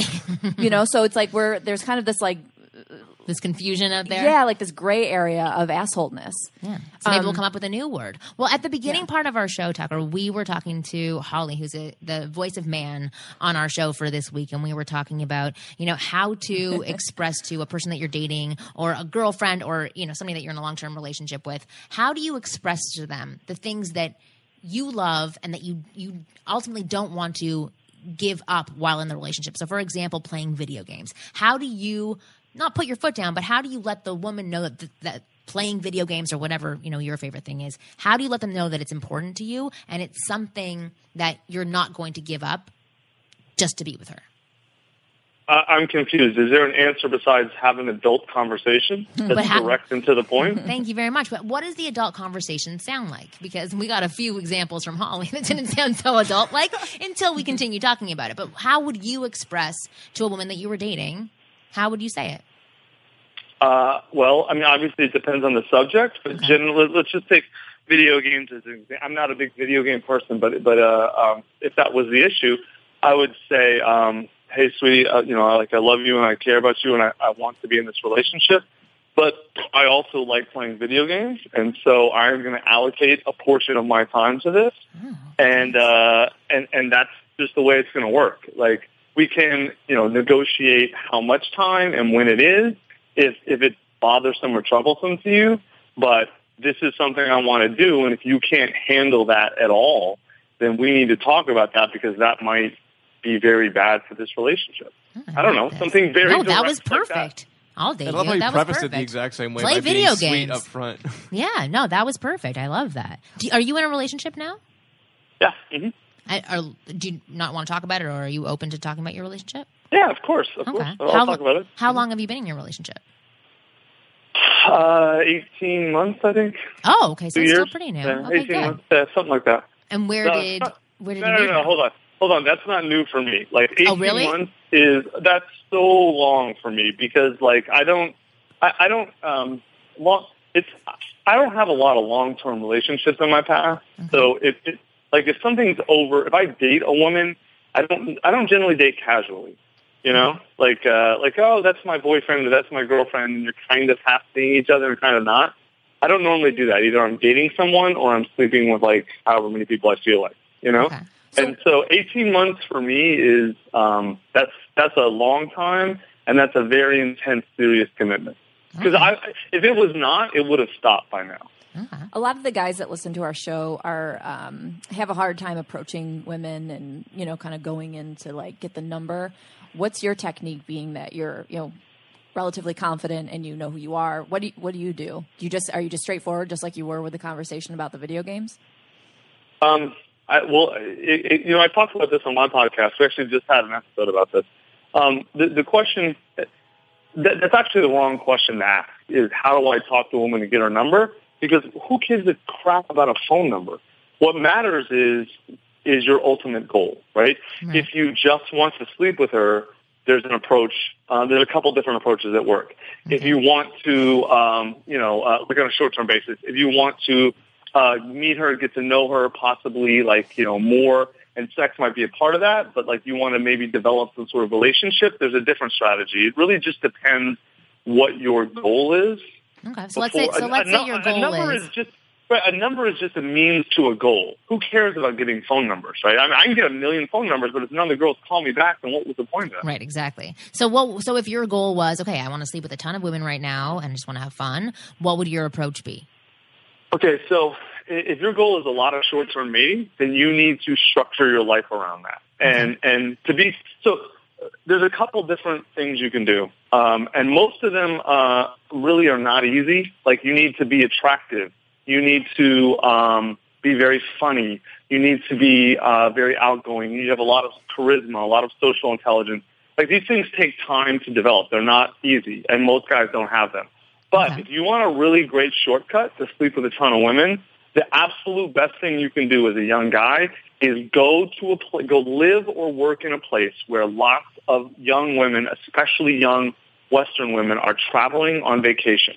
you know so it's like we're there's kind of this like
this confusion out there.
yeah like this gray area of assholeness
Yeah. So maybe
Um,
we'll come up with a new word. Well, at the beginning part of our show, Tucker, we were talking to Holly, who's a, the voice of man on our show for this week, and we were talking about, you know, how to express to a person that you're dating or a girlfriend or, you know, somebody that you're in a long term relationship with, how do you express to them the things that you love and that you you ultimately don't want to give up while in the relationship. So, for example, playing video games. How do you not put your foot down, but how do you let the woman know that that playing video games or whatever you know your favorite thing is? How do you let them know that it's important to you and it's something that you're not going to give up just to be with her?
I I'm confused. Is there an answer besides have an adult conversation hmm. that's
But how-
direct and to the point?
Thank you very much. But what does the adult conversation sound like? Because we got a few examples from Holly that didn't sound so adult like until we continue talking about it. But how would you express to a woman that you were dating? How would you say it?
Uh, well, I mean, obviously it depends on the subject, but generally, let's just take video games as an example. I'm not a big video game person, but but uh, um, if that was the issue, I would say, um, "Hey, sweetie, uh, you know, I, like I love you and I care about you and I, I want to be in this relationship." But I also like playing video games, and so I'm going to allocate a portion of my time to this, and uh, and and that's just the way it's going to work. Like we can, you know, negotiate how much time and when it is, if if it's bothersome or troublesome to you. But this is something I want to do, and if you can't handle that at all, then we need to talk about that because that might be very bad for this relationship. I don't know, something very
No, that
direct
was
like that.
perfect. I'll date
I love
you.
how you
that was
prefaced it
perfect.
the exact same way
Play
by
video
being sweet
games.
up front.
Yeah, no, that was perfect. I love that. Do, are you in a relationship now?
Yeah. hmm
I, are, do you not want to talk about it, or are you open to talking about your relationship?
Yeah, of course, of
Okay.
course. I'll
how,
talk about it.
How long have you been in your relationship?
Uh, 18 months, I think.
Oh, okay, so
Two
it's
years.
still pretty new.
Yeah,
okay,
18
good.
months. Yeah, something like that.
And where
No,
did where did
no,
you
no,
meet
no, hold on. Hold on. That's not new for me. Like 18
Oh, really?
months is, that's so long for me because like I don't, I, I don't, um, long, it's, I don't have a lot of long-term relationships in my past. So if it, like if something's over, if I date a woman, I don't, I don't generally date casually. You know, like, uh, like, oh, that's my boyfriend or that's my girlfriend and you're kind of half seeing each other and kind of not. I don't normally do that. Either I'm dating someone or I'm sleeping with like however many people I feel like, you know?
Okay.
and so 18 months for me is, um, that's, that's a long time and that's a very intense, serious commitment. Because I, if it was not, it would have stopped by now.
A lot of the guys that listen to our show are um, have a hard time approaching women and you know kind of going in to like get the number what's your technique being that you're you know relatively confident and you know who you are what do you, what do you do do you just are you just straightforward just like you were with the conversation about the video games
Um, I, well, it, it, you know, I talked about this on my podcast. We actually just had an episode about this. Um, the, the question, that, that's actually the wrong question to ask is how do I talk to a woman to get her number? Because who gives a crap about a phone number? What matters is, is your ultimate goal, right? If you just want to sleep with her, there's an approach. Uh, there's a couple different approaches that work. If you want to, um, you know, uh, look on a short-term basis, if you want to uh, meet her, get to know her, possibly like you know more, and sex might be a part of that. But like you want to maybe develop some sort of relationship, there's a different strategy. It really just depends what your goal is.
Okay, so let's say
before-
so
a-
let's
a,
say your
a
goal
number
is
is just right, a number is just a means to a goal. Who cares about getting phone numbers, right? I mean, I can get a million phone numbers, but if none of the girls call me back, then what was the point of that?
Right, exactly. So what so if your goal was, okay, I want to sleep with a ton of women right now and just want to have fun, what would your approach be?
Okay, so if your goal is a lot of short-term mating, then you need to structure your life around that. And and to be so, there's a couple different things you can do, um, and most of them uh, really are not easy. Like you need to be attractive, you need to um, be very funny, you need to be uh, very outgoing, you have a lot of charisma, a lot of social intelligence. Like these things take time to develop. They're not easy, and most guys don't have them. But
Okay.
if you want a really great shortcut to sleep with a ton of women, the absolute best thing you can do as a young guy is go to a pl- go live or work in a place where lots of young women, especially young Western women, are traveling on vacation.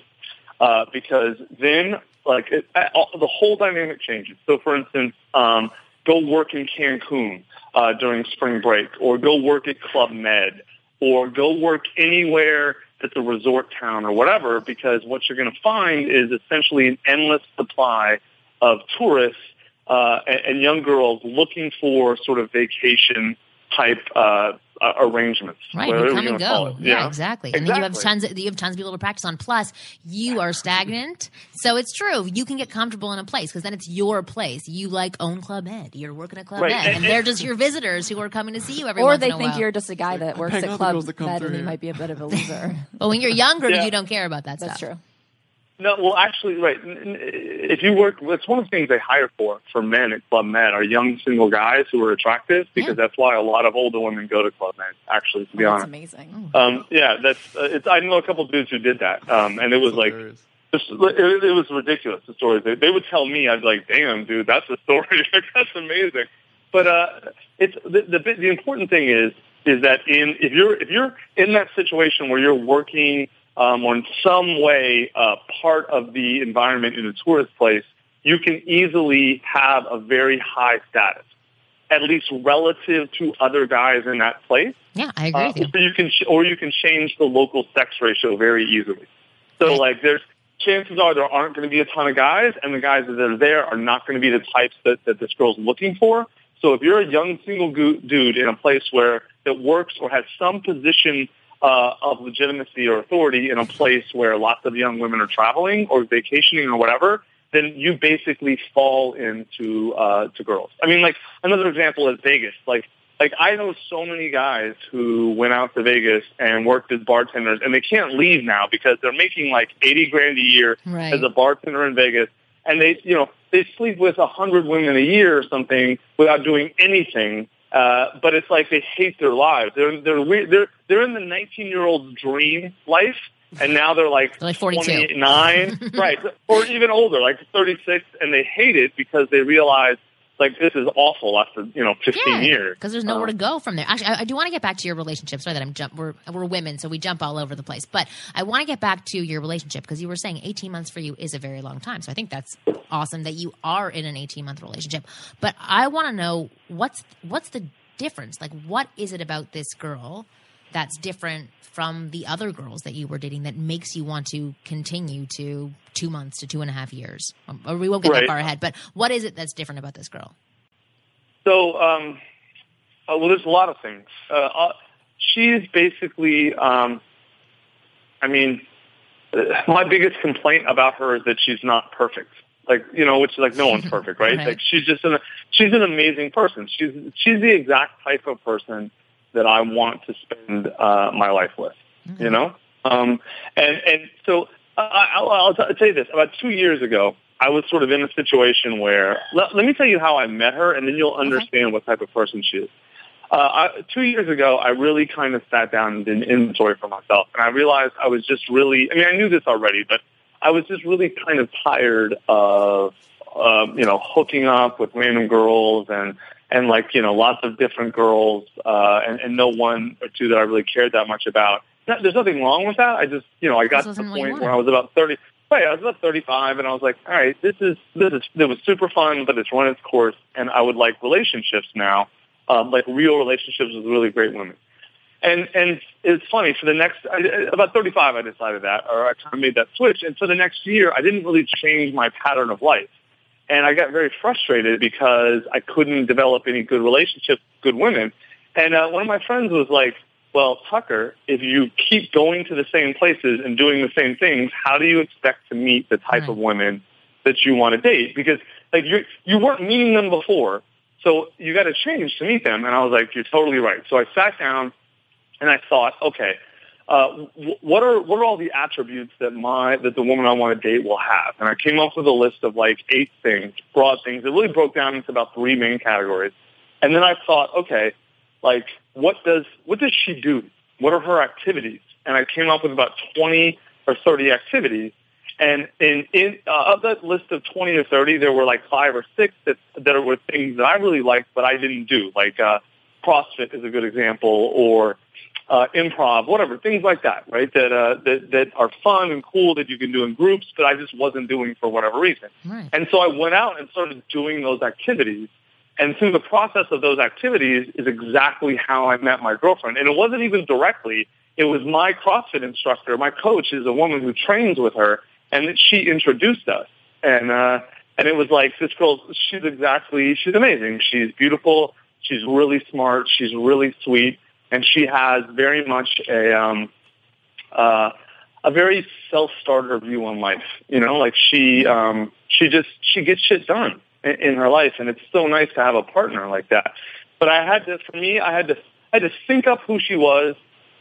Uh, because then, like, it, all, the whole dynamic changes. So, for instance, um, go work in Cancun uh, during spring break, or go work at Club Med, or go work anywhere that's a resort town or whatever, because what you're going to find is essentially an endless supply of tourists uh, and, and young girls looking for sort of vacation type uh, uh, arrangements.
Right,
whatever
you come and go.
it,
Yeah,
know?
exactly. And then you have tons. Of, you have tons of people to practice on. Plus, you are stagnant, so it's true. You can get comfortable in a place because then it's your place. You like own Club Med. You're working at Club
Right,
Med,
and-
and they're just your visitors who are coming to see you every
Or
once
they
in a
think
while.
you're just a guy that works at
out
Club
girls that come
Med
through
and you might be a bit of a loser.
But when you're younger,
Yeah.
you don't care about that
That's
stuff.
true.
No, well, actually, right. N- n- If you work, it's one of the things they hire for for men at Club Med are young single guys who are attractive because
Yeah.
that's why a lot of older women go to Club Med. Actually, to be
That's
honest,
amazing.
um, yeah, that's. Uh, it's, I know a couple of dudes who did that, um, and it was like just, it, it was ridiculous. The stories they, they would tell me, I'd be like, "Damn, dude, that's a story. That's amazing." But uh, it's the, the bit- the important thing is is that in if you're if you're in that situation where you're working um, or in some way uh, part of the environment in a tourist place, you can easily have a very high status, at least relative to other guys in that place.
Yeah, I agree
Uh,
you.
so you can, ch- or you can change the local sex ratio very easily. So
Right.
like there's chances are there aren't going to be a ton of guys, and the guys that are there are not going to be the types that, that this girl's looking for. So if you're a young single dude in a place where that works or has some position uh, of legitimacy or authority in a place where lots of young women are traveling or vacationing or whatever, then you basically fall into uh, to girls. I mean, like another example is Vegas. Like like I know so many guys who went out to Vegas and worked as bartenders, and they can't leave now because they're making like eighty grand a year
Right.
as a bartender in Vegas, and they you know they sleep with a hundred women a year or something without doing anything. Uh, but it's like they hate their lives. They're they're weird. They're they're in the nineteen year old dream life, and now they're like
They're like 42.
29, right, or even older, like thirty six, and they hate it because they realize like this is awful after you know fifteen years.
because there's nowhere
Uh,
to go from there. Actually, I, I do want to get back to your relationship. Sorry that I'm jump. We're we're women, so we jump all over the place. But I want to get back to your relationship because you were saying 18 months for you is a very long time. So I think that's awesome that you are in an 18 month relationship. But I want to know what's what's the difference? Like, what is it about this girl that's different from the other girls that you were dating that makes you want to continue to two months to two and a half years? Um, Or we won't get that far ahead. But what is it that's different about this girl?
So, um, uh, well, there's a lot of things. Uh, uh, she's basically, um, I mean, uh, my biggest complaint about her is that she's not perfect. Like, you know, which is like no one's perfect, right?
Right.
Like she's just an, she's an amazing person. She's, she's the exact type of person that I want to spend, uh, my life with, you know? Um, and, and so I, I'll, I'll t- tell you this, about two years ago, I was sort of in a situation where, let, let me tell you how I met her and then you'll understand what type of person she is. Uh, I, two years ago, I really kind of sat down and did an inventory for myself, and I realized I was just really, I mean, I knew this already, but I was just really kind of tired of, um, you know, hooking up with random girls and, and like, you know, lots of different girls, uh, and, and no one or two that I really cared that much about. There's nothing wrong with that. I just, you know, I got to the point where. I was about 30, right, I was about 35 and I was like, all right, this is, this is, it was super fun, but it's run its course and I would like relationships now, um, like real relationships with really great women. And and it's funny for the next I, about 35, I decided that, or I kind of made that switch. And for the next year, I didn't really change my pattern of life, and I got very frustrated because I couldn't develop any good relationships, with good women. And uh, one of my friends was like, "Well, Tucker, if you keep going to the same places and doing the same things, how do you expect to meet the type
Right.
of women that you want to date because like you you weren't meeting them before, so you got to change to meet them. And I was like, you're totally right. So I sat down and I thought, okay, uh, what are what are all the attributes that my that the woman I want to date will have? And I came up with a list of like eight things, broad things. It really broke down into about three main categories. And then I thought, okay, like what does what does she do? What are her activities? And I came up with about twenty or thirty activities. And in, in uh, of that list of twenty or thirty, there were like five or six that that were things that I really liked, but I didn't do. Like uh, CrossFit is a good example, or uh, improv, whatever, things like that, right? That, uh, that, that are fun and cool that you can do in groups, but I just wasn't doing for whatever reason.
Right.
And so I went out and started doing those activities. And through the process of those activities is exactly how I met my girlfriend. And it wasn't even directly. It was my CrossFit instructor. My coach is a woman who trains with her and she introduced us. And, uh, and it was like, this girl, she's exactly, she's amazing. She's beautiful. She's really smart. She's really sweet and she has very much a um, uh, a very self starter view on life. You know, like she um, she just she gets shit done in, in her life, and it's so nice to have a partner like that. But I had to, for me, I had to I had to think up who she was,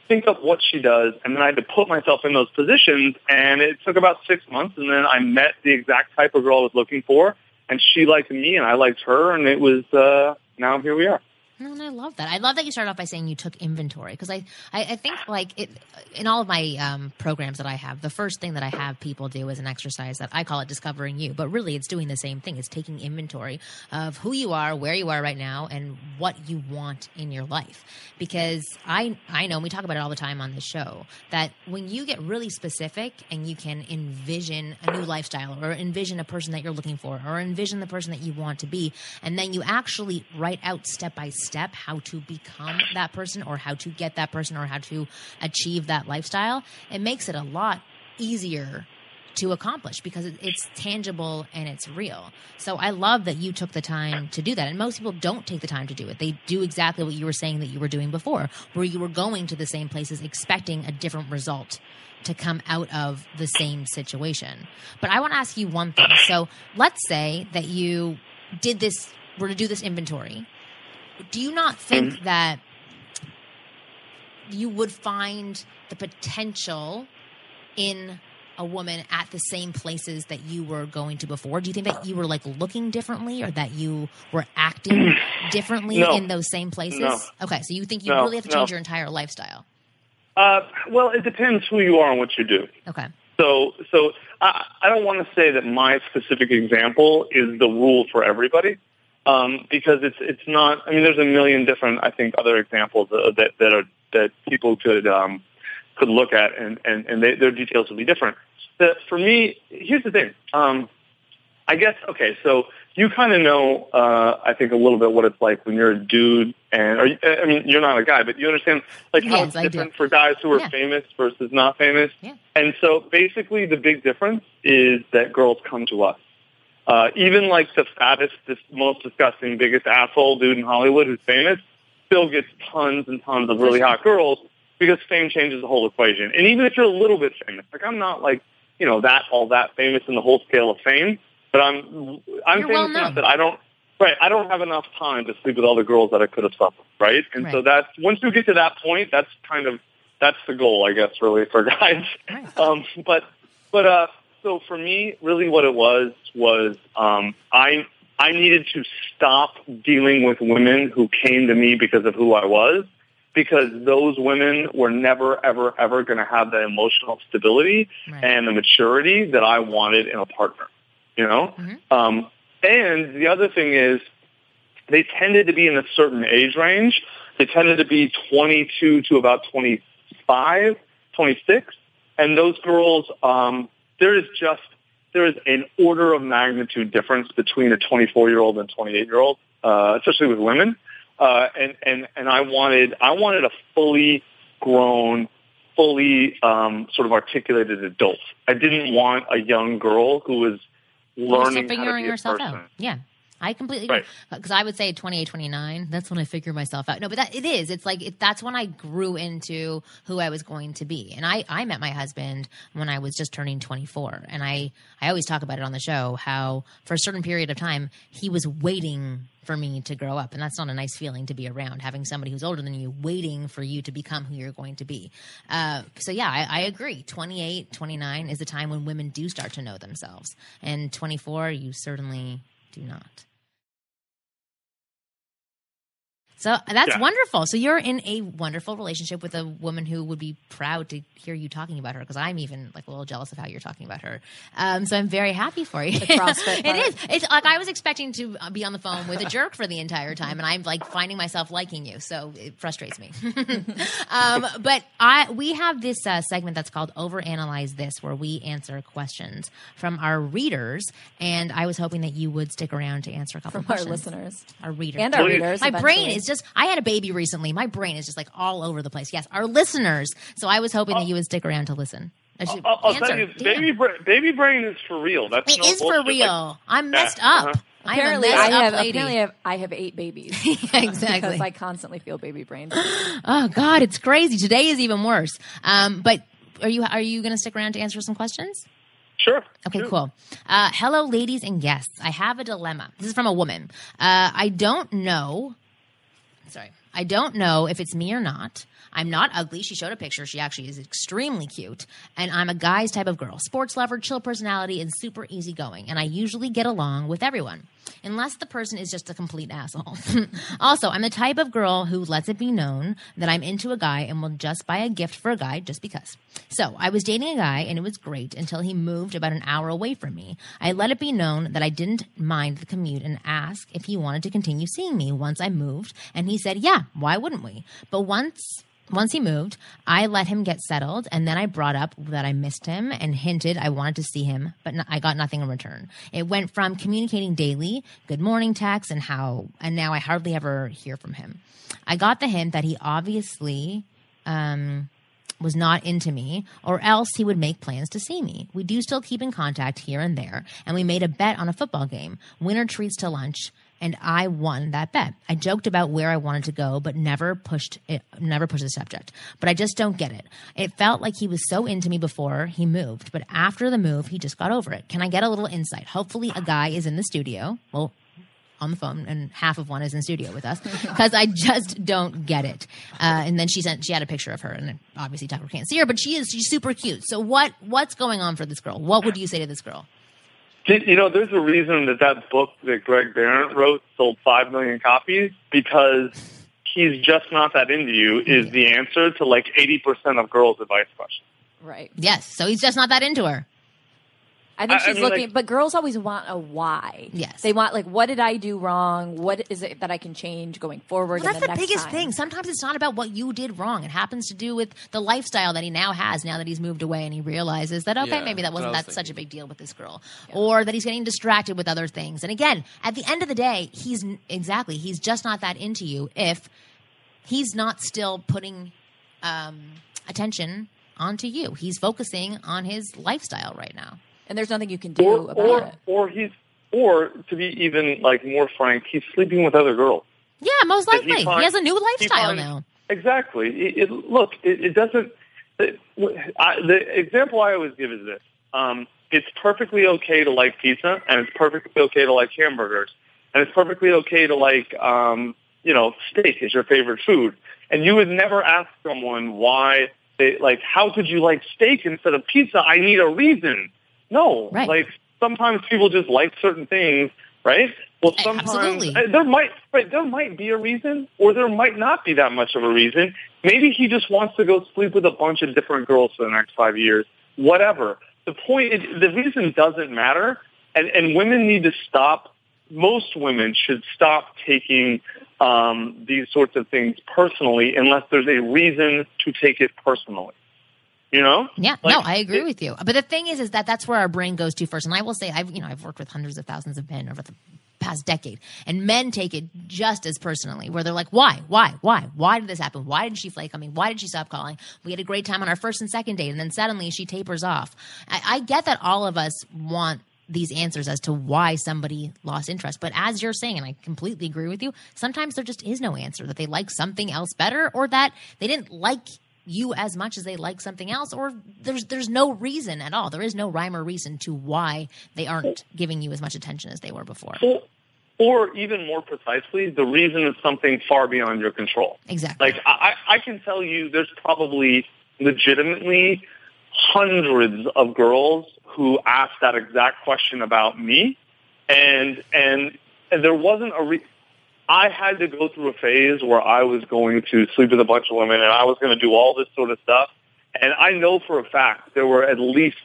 think up what she does, and then I had to put myself in those positions. And it took about six months, and then I met the exact type of girl I was looking for, and she liked me, and I liked her, and it was uh, now here we are.
And I love that. I love that you started off by saying you took inventory because I, I, I, think like it in all of my um, programs that I have, the first thing that I have people do is an exercise that I call it discovering you, but really it's doing the same thing. It's taking inventory of who you are, where you are right now, and what you want in your life. Because I, I know we talk about it all the time on this show that when you get really specific and you can envision a new lifestyle or envision a person that you're looking for or envision the person that you want to be, and then you actually write out step by step step how to become that person or how to get that person or how to achieve that lifestyle, it makes it a lot easier to accomplish because it's tangible and it's real. So I love that you took the time to do that. And most people don't take the time to do it. They do exactly what you were saying that you were doing before, where you were going to the same places expecting a different result to come out of the same situation. But I want to ask you one thing. So let's say that you did this, were to do this inventory do you not think mm-hmm. that you would find the potential in a woman at the same places that you were going to before? Do you think that you were like looking differently or that you were acting differently
no.
in those same places?
No.
Okay, so you think you
no.
really have to change your entire lifestyle?
Uh, well, it depends who you are and what you do.
Okay.
So, so I, I don't want to say that my specific example is the rule for everybody um, because it's it's not. I mean, there's a million different, I think, other examples uh, that that are that people could um, could look at, and and and they, their details will be different. The, for me, here's the thing. Um, I guess okay, so you kind of know, uh, I think, a little bit what it's like when you're a dude, and or, I mean, you're not a guy, but you understand like how
yes,
it's different for guys who are
yeah.
famous versus not famous.
Yeah.
And so, basically, the big difference is that girls come to us. Uh, even like the fattest, the most disgusting, biggest asshole dude in Hollywood who's famous still gets tons and tons of really hot girls because fame changes the whole equation. And even if you're a little bit famous, like I'm not like, you know, that all that famous in the whole scale of fame, but I'm, I'm
You're
famous
well
enough that I don't, right, I don't have enough time to sleep with all the girls that I could have slept with, right? And so
Right.
that's, once you get to that point, that's kind of, that's the goal, I guess, really for guys.
Right.
Um, but, but, uh, so for me, really what it was, was, um, I, I needed to stop dealing with women who came to me because of who I was, because those women were never, ever, ever going to have the emotional stability
Right.
and the maturity that I wanted in a partner. You know, um, and the other thing is, they tended to be in a certain age range. They tended to be 22 to about 25, 26, and those girls, um, there is just there is an order of magnitude difference between a 24 year old and 28 year old, uh, especially with women. Uh, and, and, and I wanted, I wanted a fully grown, fully, um, sort of articulated adult. I didn't want a young girl who was learning how to be a person.
out. Yeah. I completely because I would say 28, 29. That's when I figure myself out. No, but that it is. It's like it, that's when I grew into who I was going to be. And I I met my husband when I was just turning 24. And I I always talk about it on the show how for a certain period of time he was waiting for me to grow up, and that's not a nice feeling to be around. Having somebody who's older than you waiting for you to become who you're going to be. Uh, so yeah, I, I agree. 28, 29 is the time when women do start to know themselves, and 24 you certainly do not. So that's
Yeah.
wonderful. So you're in a wonderful relationship with a woman who would be proud to hear you talking about her because I'm even like a little jealous of how you're talking about her. Um, so I'm very happy for you.
CrossFit
it
part.
is. It's like I was expecting to be on the phone with a jerk for the entire time, and I'm like finding myself liking you. So it frustrates me. um, but I we have this uh, segment that's called Overanalyze This, where we answer questions from our readers, and I was hoping that you would stick around to answer a couple
From our
questions.
listeners
Our readers
and our
Please.
readers.
my brain
eventually.
Is just i had a baby recently my brain is just like all over the place yes our listeners so i was hoping that you would stick around to listen I should
I'll, I'll tell you, baby, bra- baby brain is for real. That's
it
no
is for real
Like,
i'm messed
Yeah,
up
uh-huh.
i'm
Apparently,
a
I
messed
have
up lady
apparently I have, I have eight babies.
exactly
because I constantly feel baby brain.
oh god it's crazy today is even worse um but are you are you gonna stick around to answer some questions
sure.
Okay,
sure.
cool. Uh, hello, ladies and guests. I have a dilemma. This is from a woman. Uh, I don't know. Sorry. I don't know if it's me or not. I'm not ugly. She showed a picture. She actually is extremely cute. And I'm a guy's type of girl. Sports lover, chill personality, and super easygoing. And I usually get along with everyone. Unless the person is just a complete asshole. also, I'm the type of girl who lets it be known that I'm into a guy and will just buy a gift for a guy just because. So, I was dating a guy and it was great until he moved about an hour away from me. I let it be known that I didn't mind the commute and asked if he wanted to continue seeing me once I moved, and he said, "Yeah, why wouldn't we?" But once once he moved, I let him get settled, and then I brought up that I missed him and hinted I wanted to see him, but I got nothing in return. It went from communicating daily, good morning texts, and how, and now I hardly ever hear from him. I got the hint that he obviously um, was not into me, or else he would make plans to see me. We do still keep in contact here and there, and we made a bet on a football game, winner treats to lunch, and I won that bet. I joked about where I wanted to go, but never pushed it, never pushed the subject. But I just don't get it. It felt like he was so into me before he moved, but after the move, he just got over it. Can I get a little insight? Hopefully, a guy is in the studio. Well, on the phone, and half of one is in studio with us because I just don't get it. Uh, and then she sent she had a picture of her, and obviously Tucker can't see her, but she is she's super cute. So what what's going on for this girl? What would you say to this girl?
You know, there's a reason that that book that Greg Behrendt wrote sold five million copies because he's just not that into you is the answer to like 80% of girls' advice questions.
right.
Yes, so he's just not that into her.
I think
I- I
she's
mean,
looking,
like-
but girls always want a why.
Yes.
they want like, what did I do wrong? What is it that I can change going forward?
Well, that's the
next
biggest
time?
thing. Sometimes it's not about what you did wrong. It happens to do with the lifestyle that he now has now that he's moved away and he realizes that okay,
Yeah,
maybe that wasn't
I was
that such a big deal with this girl, or that he's getting distracted with other things. And again, at the end of the day, he's exactly he's just not that into you if he's not still putting um, attention onto you. He's focusing on his lifestyle right now.
And there's nothing you can do
Or,
about
or,
it.
or he's, or to be even like more frank, he's sleeping with other girls.
Yeah, most
Does he
likely he, has a new lifestyle
finds-
now.
Exactly. It, it, look, it, it doesn't. I, the example I always give is this: um, it's perfectly okay to like pizza, and it's perfectly okay to like hamburgers, and it's perfectly okay to like, um, you know, steak is your favorite food. And you would never ask someone why they like. How could you like steak instead of pizza? I need a reason. No,
Right.
like sometimes people just like certain things, right? Well, sometimes
absolutely.
uh, there might right, there might be a reason, or there might not be that much of a reason. Maybe he just wants to go sleep with a bunch of different girls for the next five years. Whatever. The point, is, the reason doesn't matter, and and women need to stop. Most women should stop taking um, these sorts of things personally, unless there's a reason to take it personally. You know?
Yeah,
Like,
no, I agree
it-
with you. But the thing is, is that that's where our brain goes to first. And I will say, I've you know, I've worked with hundreds of thousands of men over the past decade, and men take it just as personally, where they're like, "Why? Why? Why? Why did this happen? Why did she flake on me? Why did she stop calling? We had a great time on our first and second date, and then suddenly she tapers off." I, I get that all of us want these answers as to why somebody lost interest. But as you're saying, and I completely agree with you, sometimes there just is no answer that they like something else better or that they didn't like you as much as they like something else or there's there's no reason at all. There is no rhyme or reason to why they aren't giving you as much attention as they were before.
Or, or even more precisely, the reason is something far beyond your control.
Exactly.
Like I, I can tell you, there's probably legitimately hundreds of girls who asked that exact question about me, and and and there wasn't a. Re- I had to go through a phase where I was going to sleep with a bunch of women, and I was going to do all this sort of stuff. And I know for a fact there were at least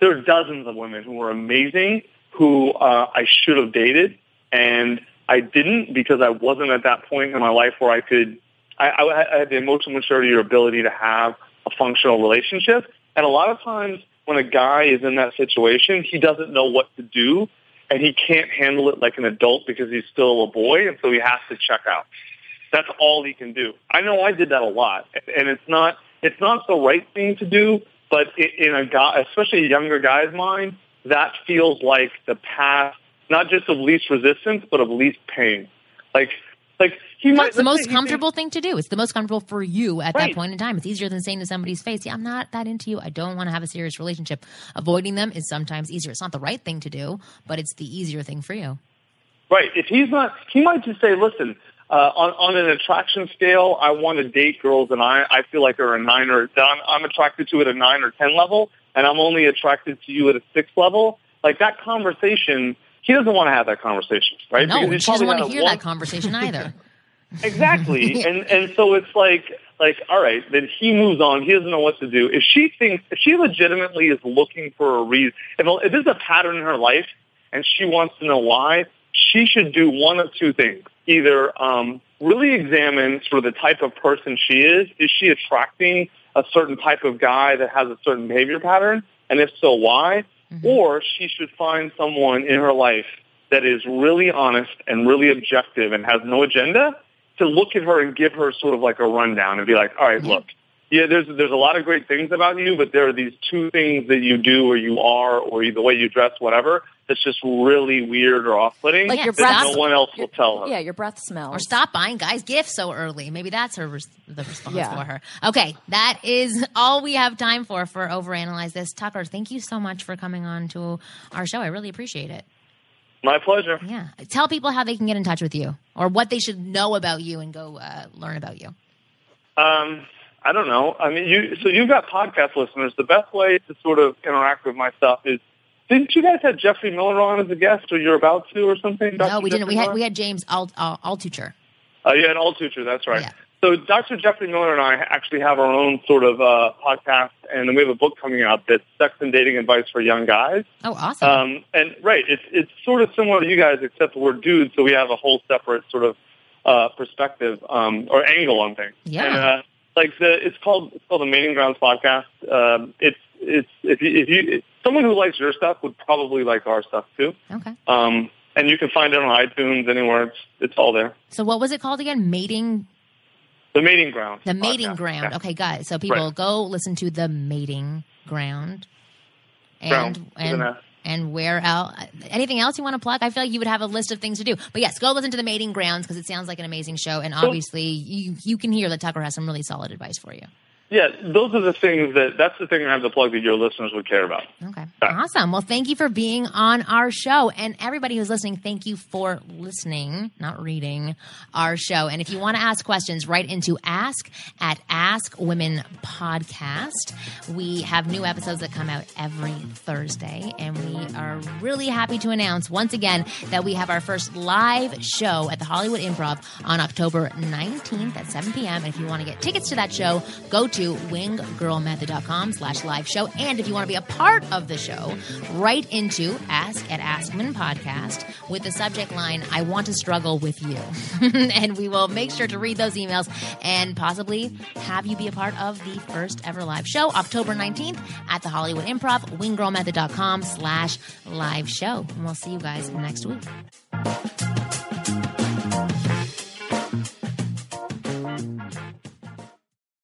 there are dozens of women who were amazing who uh, I should have dated, and I didn't because I wasn't at that point in my life where I could. I, I had the emotional maturity or ability to have a functional relationship. And a lot of times when a guy is in that situation, he doesn't know what to do and he can't handle it like an adult because he's still a boy and so he has to check out. That's all he can do. I know I did that a lot and it's not, it's not the right thing to do, but in a guy, especially a younger guy's mind, that feels like the path, not just of least resistance, but of least pain. Like, like might.
That's the most comfortable thing to do. It's the most comfortable for you at right. that point in time. It's easier than saying to somebody's face, "Yeah, I'm not that into you. I don't want to have a serious relationship." Avoiding them is sometimes easier. It's not the right thing to do, but it's the easier thing for you.
Right. If he's not, he might just say, "Listen, uh, on, on an attraction scale, I want to date girls, and I I feel like they're a nine or I'm, I'm attracted to at a nine or ten level, and I'm only attracted to you at a six level." Like that conversation he doesn't want to have that conversation, right?
No, he doesn't want to hear one... that conversation either.
exactly, and and so it's like like all right, then he moves on. He doesn't know what to do. If she thinks if she legitimately is looking for a reason, if, if there's a pattern in her life and she wants to know why, she should do one of two things: either um, really examine sort of the type of person she is. Is she attracting a certain type of guy that has a certain behavior pattern? And if so, why? Mm-hmm. Or she should find someone in her life that is really honest and really objective and has no agenda to look at her and give her sort of like a rundown and be like, all right, mm-hmm. look, yeah, there's there's a lot of great things about you, but there are these two things that you do or you are or the way you dress, whatever, that's just really weird or off-putting.
Like your breath,
no one else will tell her.
Yeah, your breath smells.
Or stop buying guys gifts so early. Maybe that's her res- the response yeah. for her. Okay, that is all we have time for for overanalyze this. Tucker, thank you so much for coming on to our show. I really appreciate it.
My pleasure.
Yeah, tell people how they can get in touch with you or what they should know about you and go uh, learn about you.
Um. I don't know. I mean, you so you've got podcast listeners. The best way to sort of interact with my stuff is didn't you guys have Geoffrey Miller on as a guest, or you're about to, or something?
Dr. No, we Geoffrey didn't. We had we had James Alt, uh, Altucher.
Oh, uh, you had Altucher. That's right. Yeah. So Dr. Geoffrey Miller and I actually have our own sort of uh, podcast, and we have a book coming out that's sex and dating advice for young guys.
Oh, awesome!
Um, and right, it's it's sort of similar to you guys, except we're dudes, so we have a whole separate sort of uh, perspective um, or angle on things.
Yeah.
And, uh, like the it's called it's called the Mating Grounds podcast. Um, it's it's if you if you someone who likes your stuff would probably like our stuff too.
Okay.
Um, and you can find it on iTunes anywhere. It's it's all there.
So what was it called again? Mating.
The mating ground.
The oh, mating podcast. ground. Yeah. Okay, guys. So people right. go listen to the mating ground. And
ground.
and and where else? Anything else you want to plug? I feel like you would have a list of things to do. But yes, go listen to the Mating Grounds because it sounds like an amazing show, and obviously you you can hear that Tucker has some really solid advice for you.
Yeah, those are the things that that's the thing I have to plug that your listeners would care about.
Okay. Awesome. Well, thank you for being on our show. And everybody who's listening, thank you for listening, not reading our show. And if you want to ask questions, write into ask at Ask Women Podcast. We have new episodes that come out every Thursday. And we are really happy to announce once again that we have our first live show at the Hollywood Improv on October 19th at 7 p.m. And if you want to get tickets to that show, go to winggirlmethod.com slash live show. And if you want to be a part of the show, write into ask at Ask Women Podcast with the subject line, I want to struggle with you. and we will make sure to read those emails and possibly have you be a part of the first ever live show, October 19th at the Hollywood Improv, winggirlmethod.com slash live show. And we'll see you guys next week.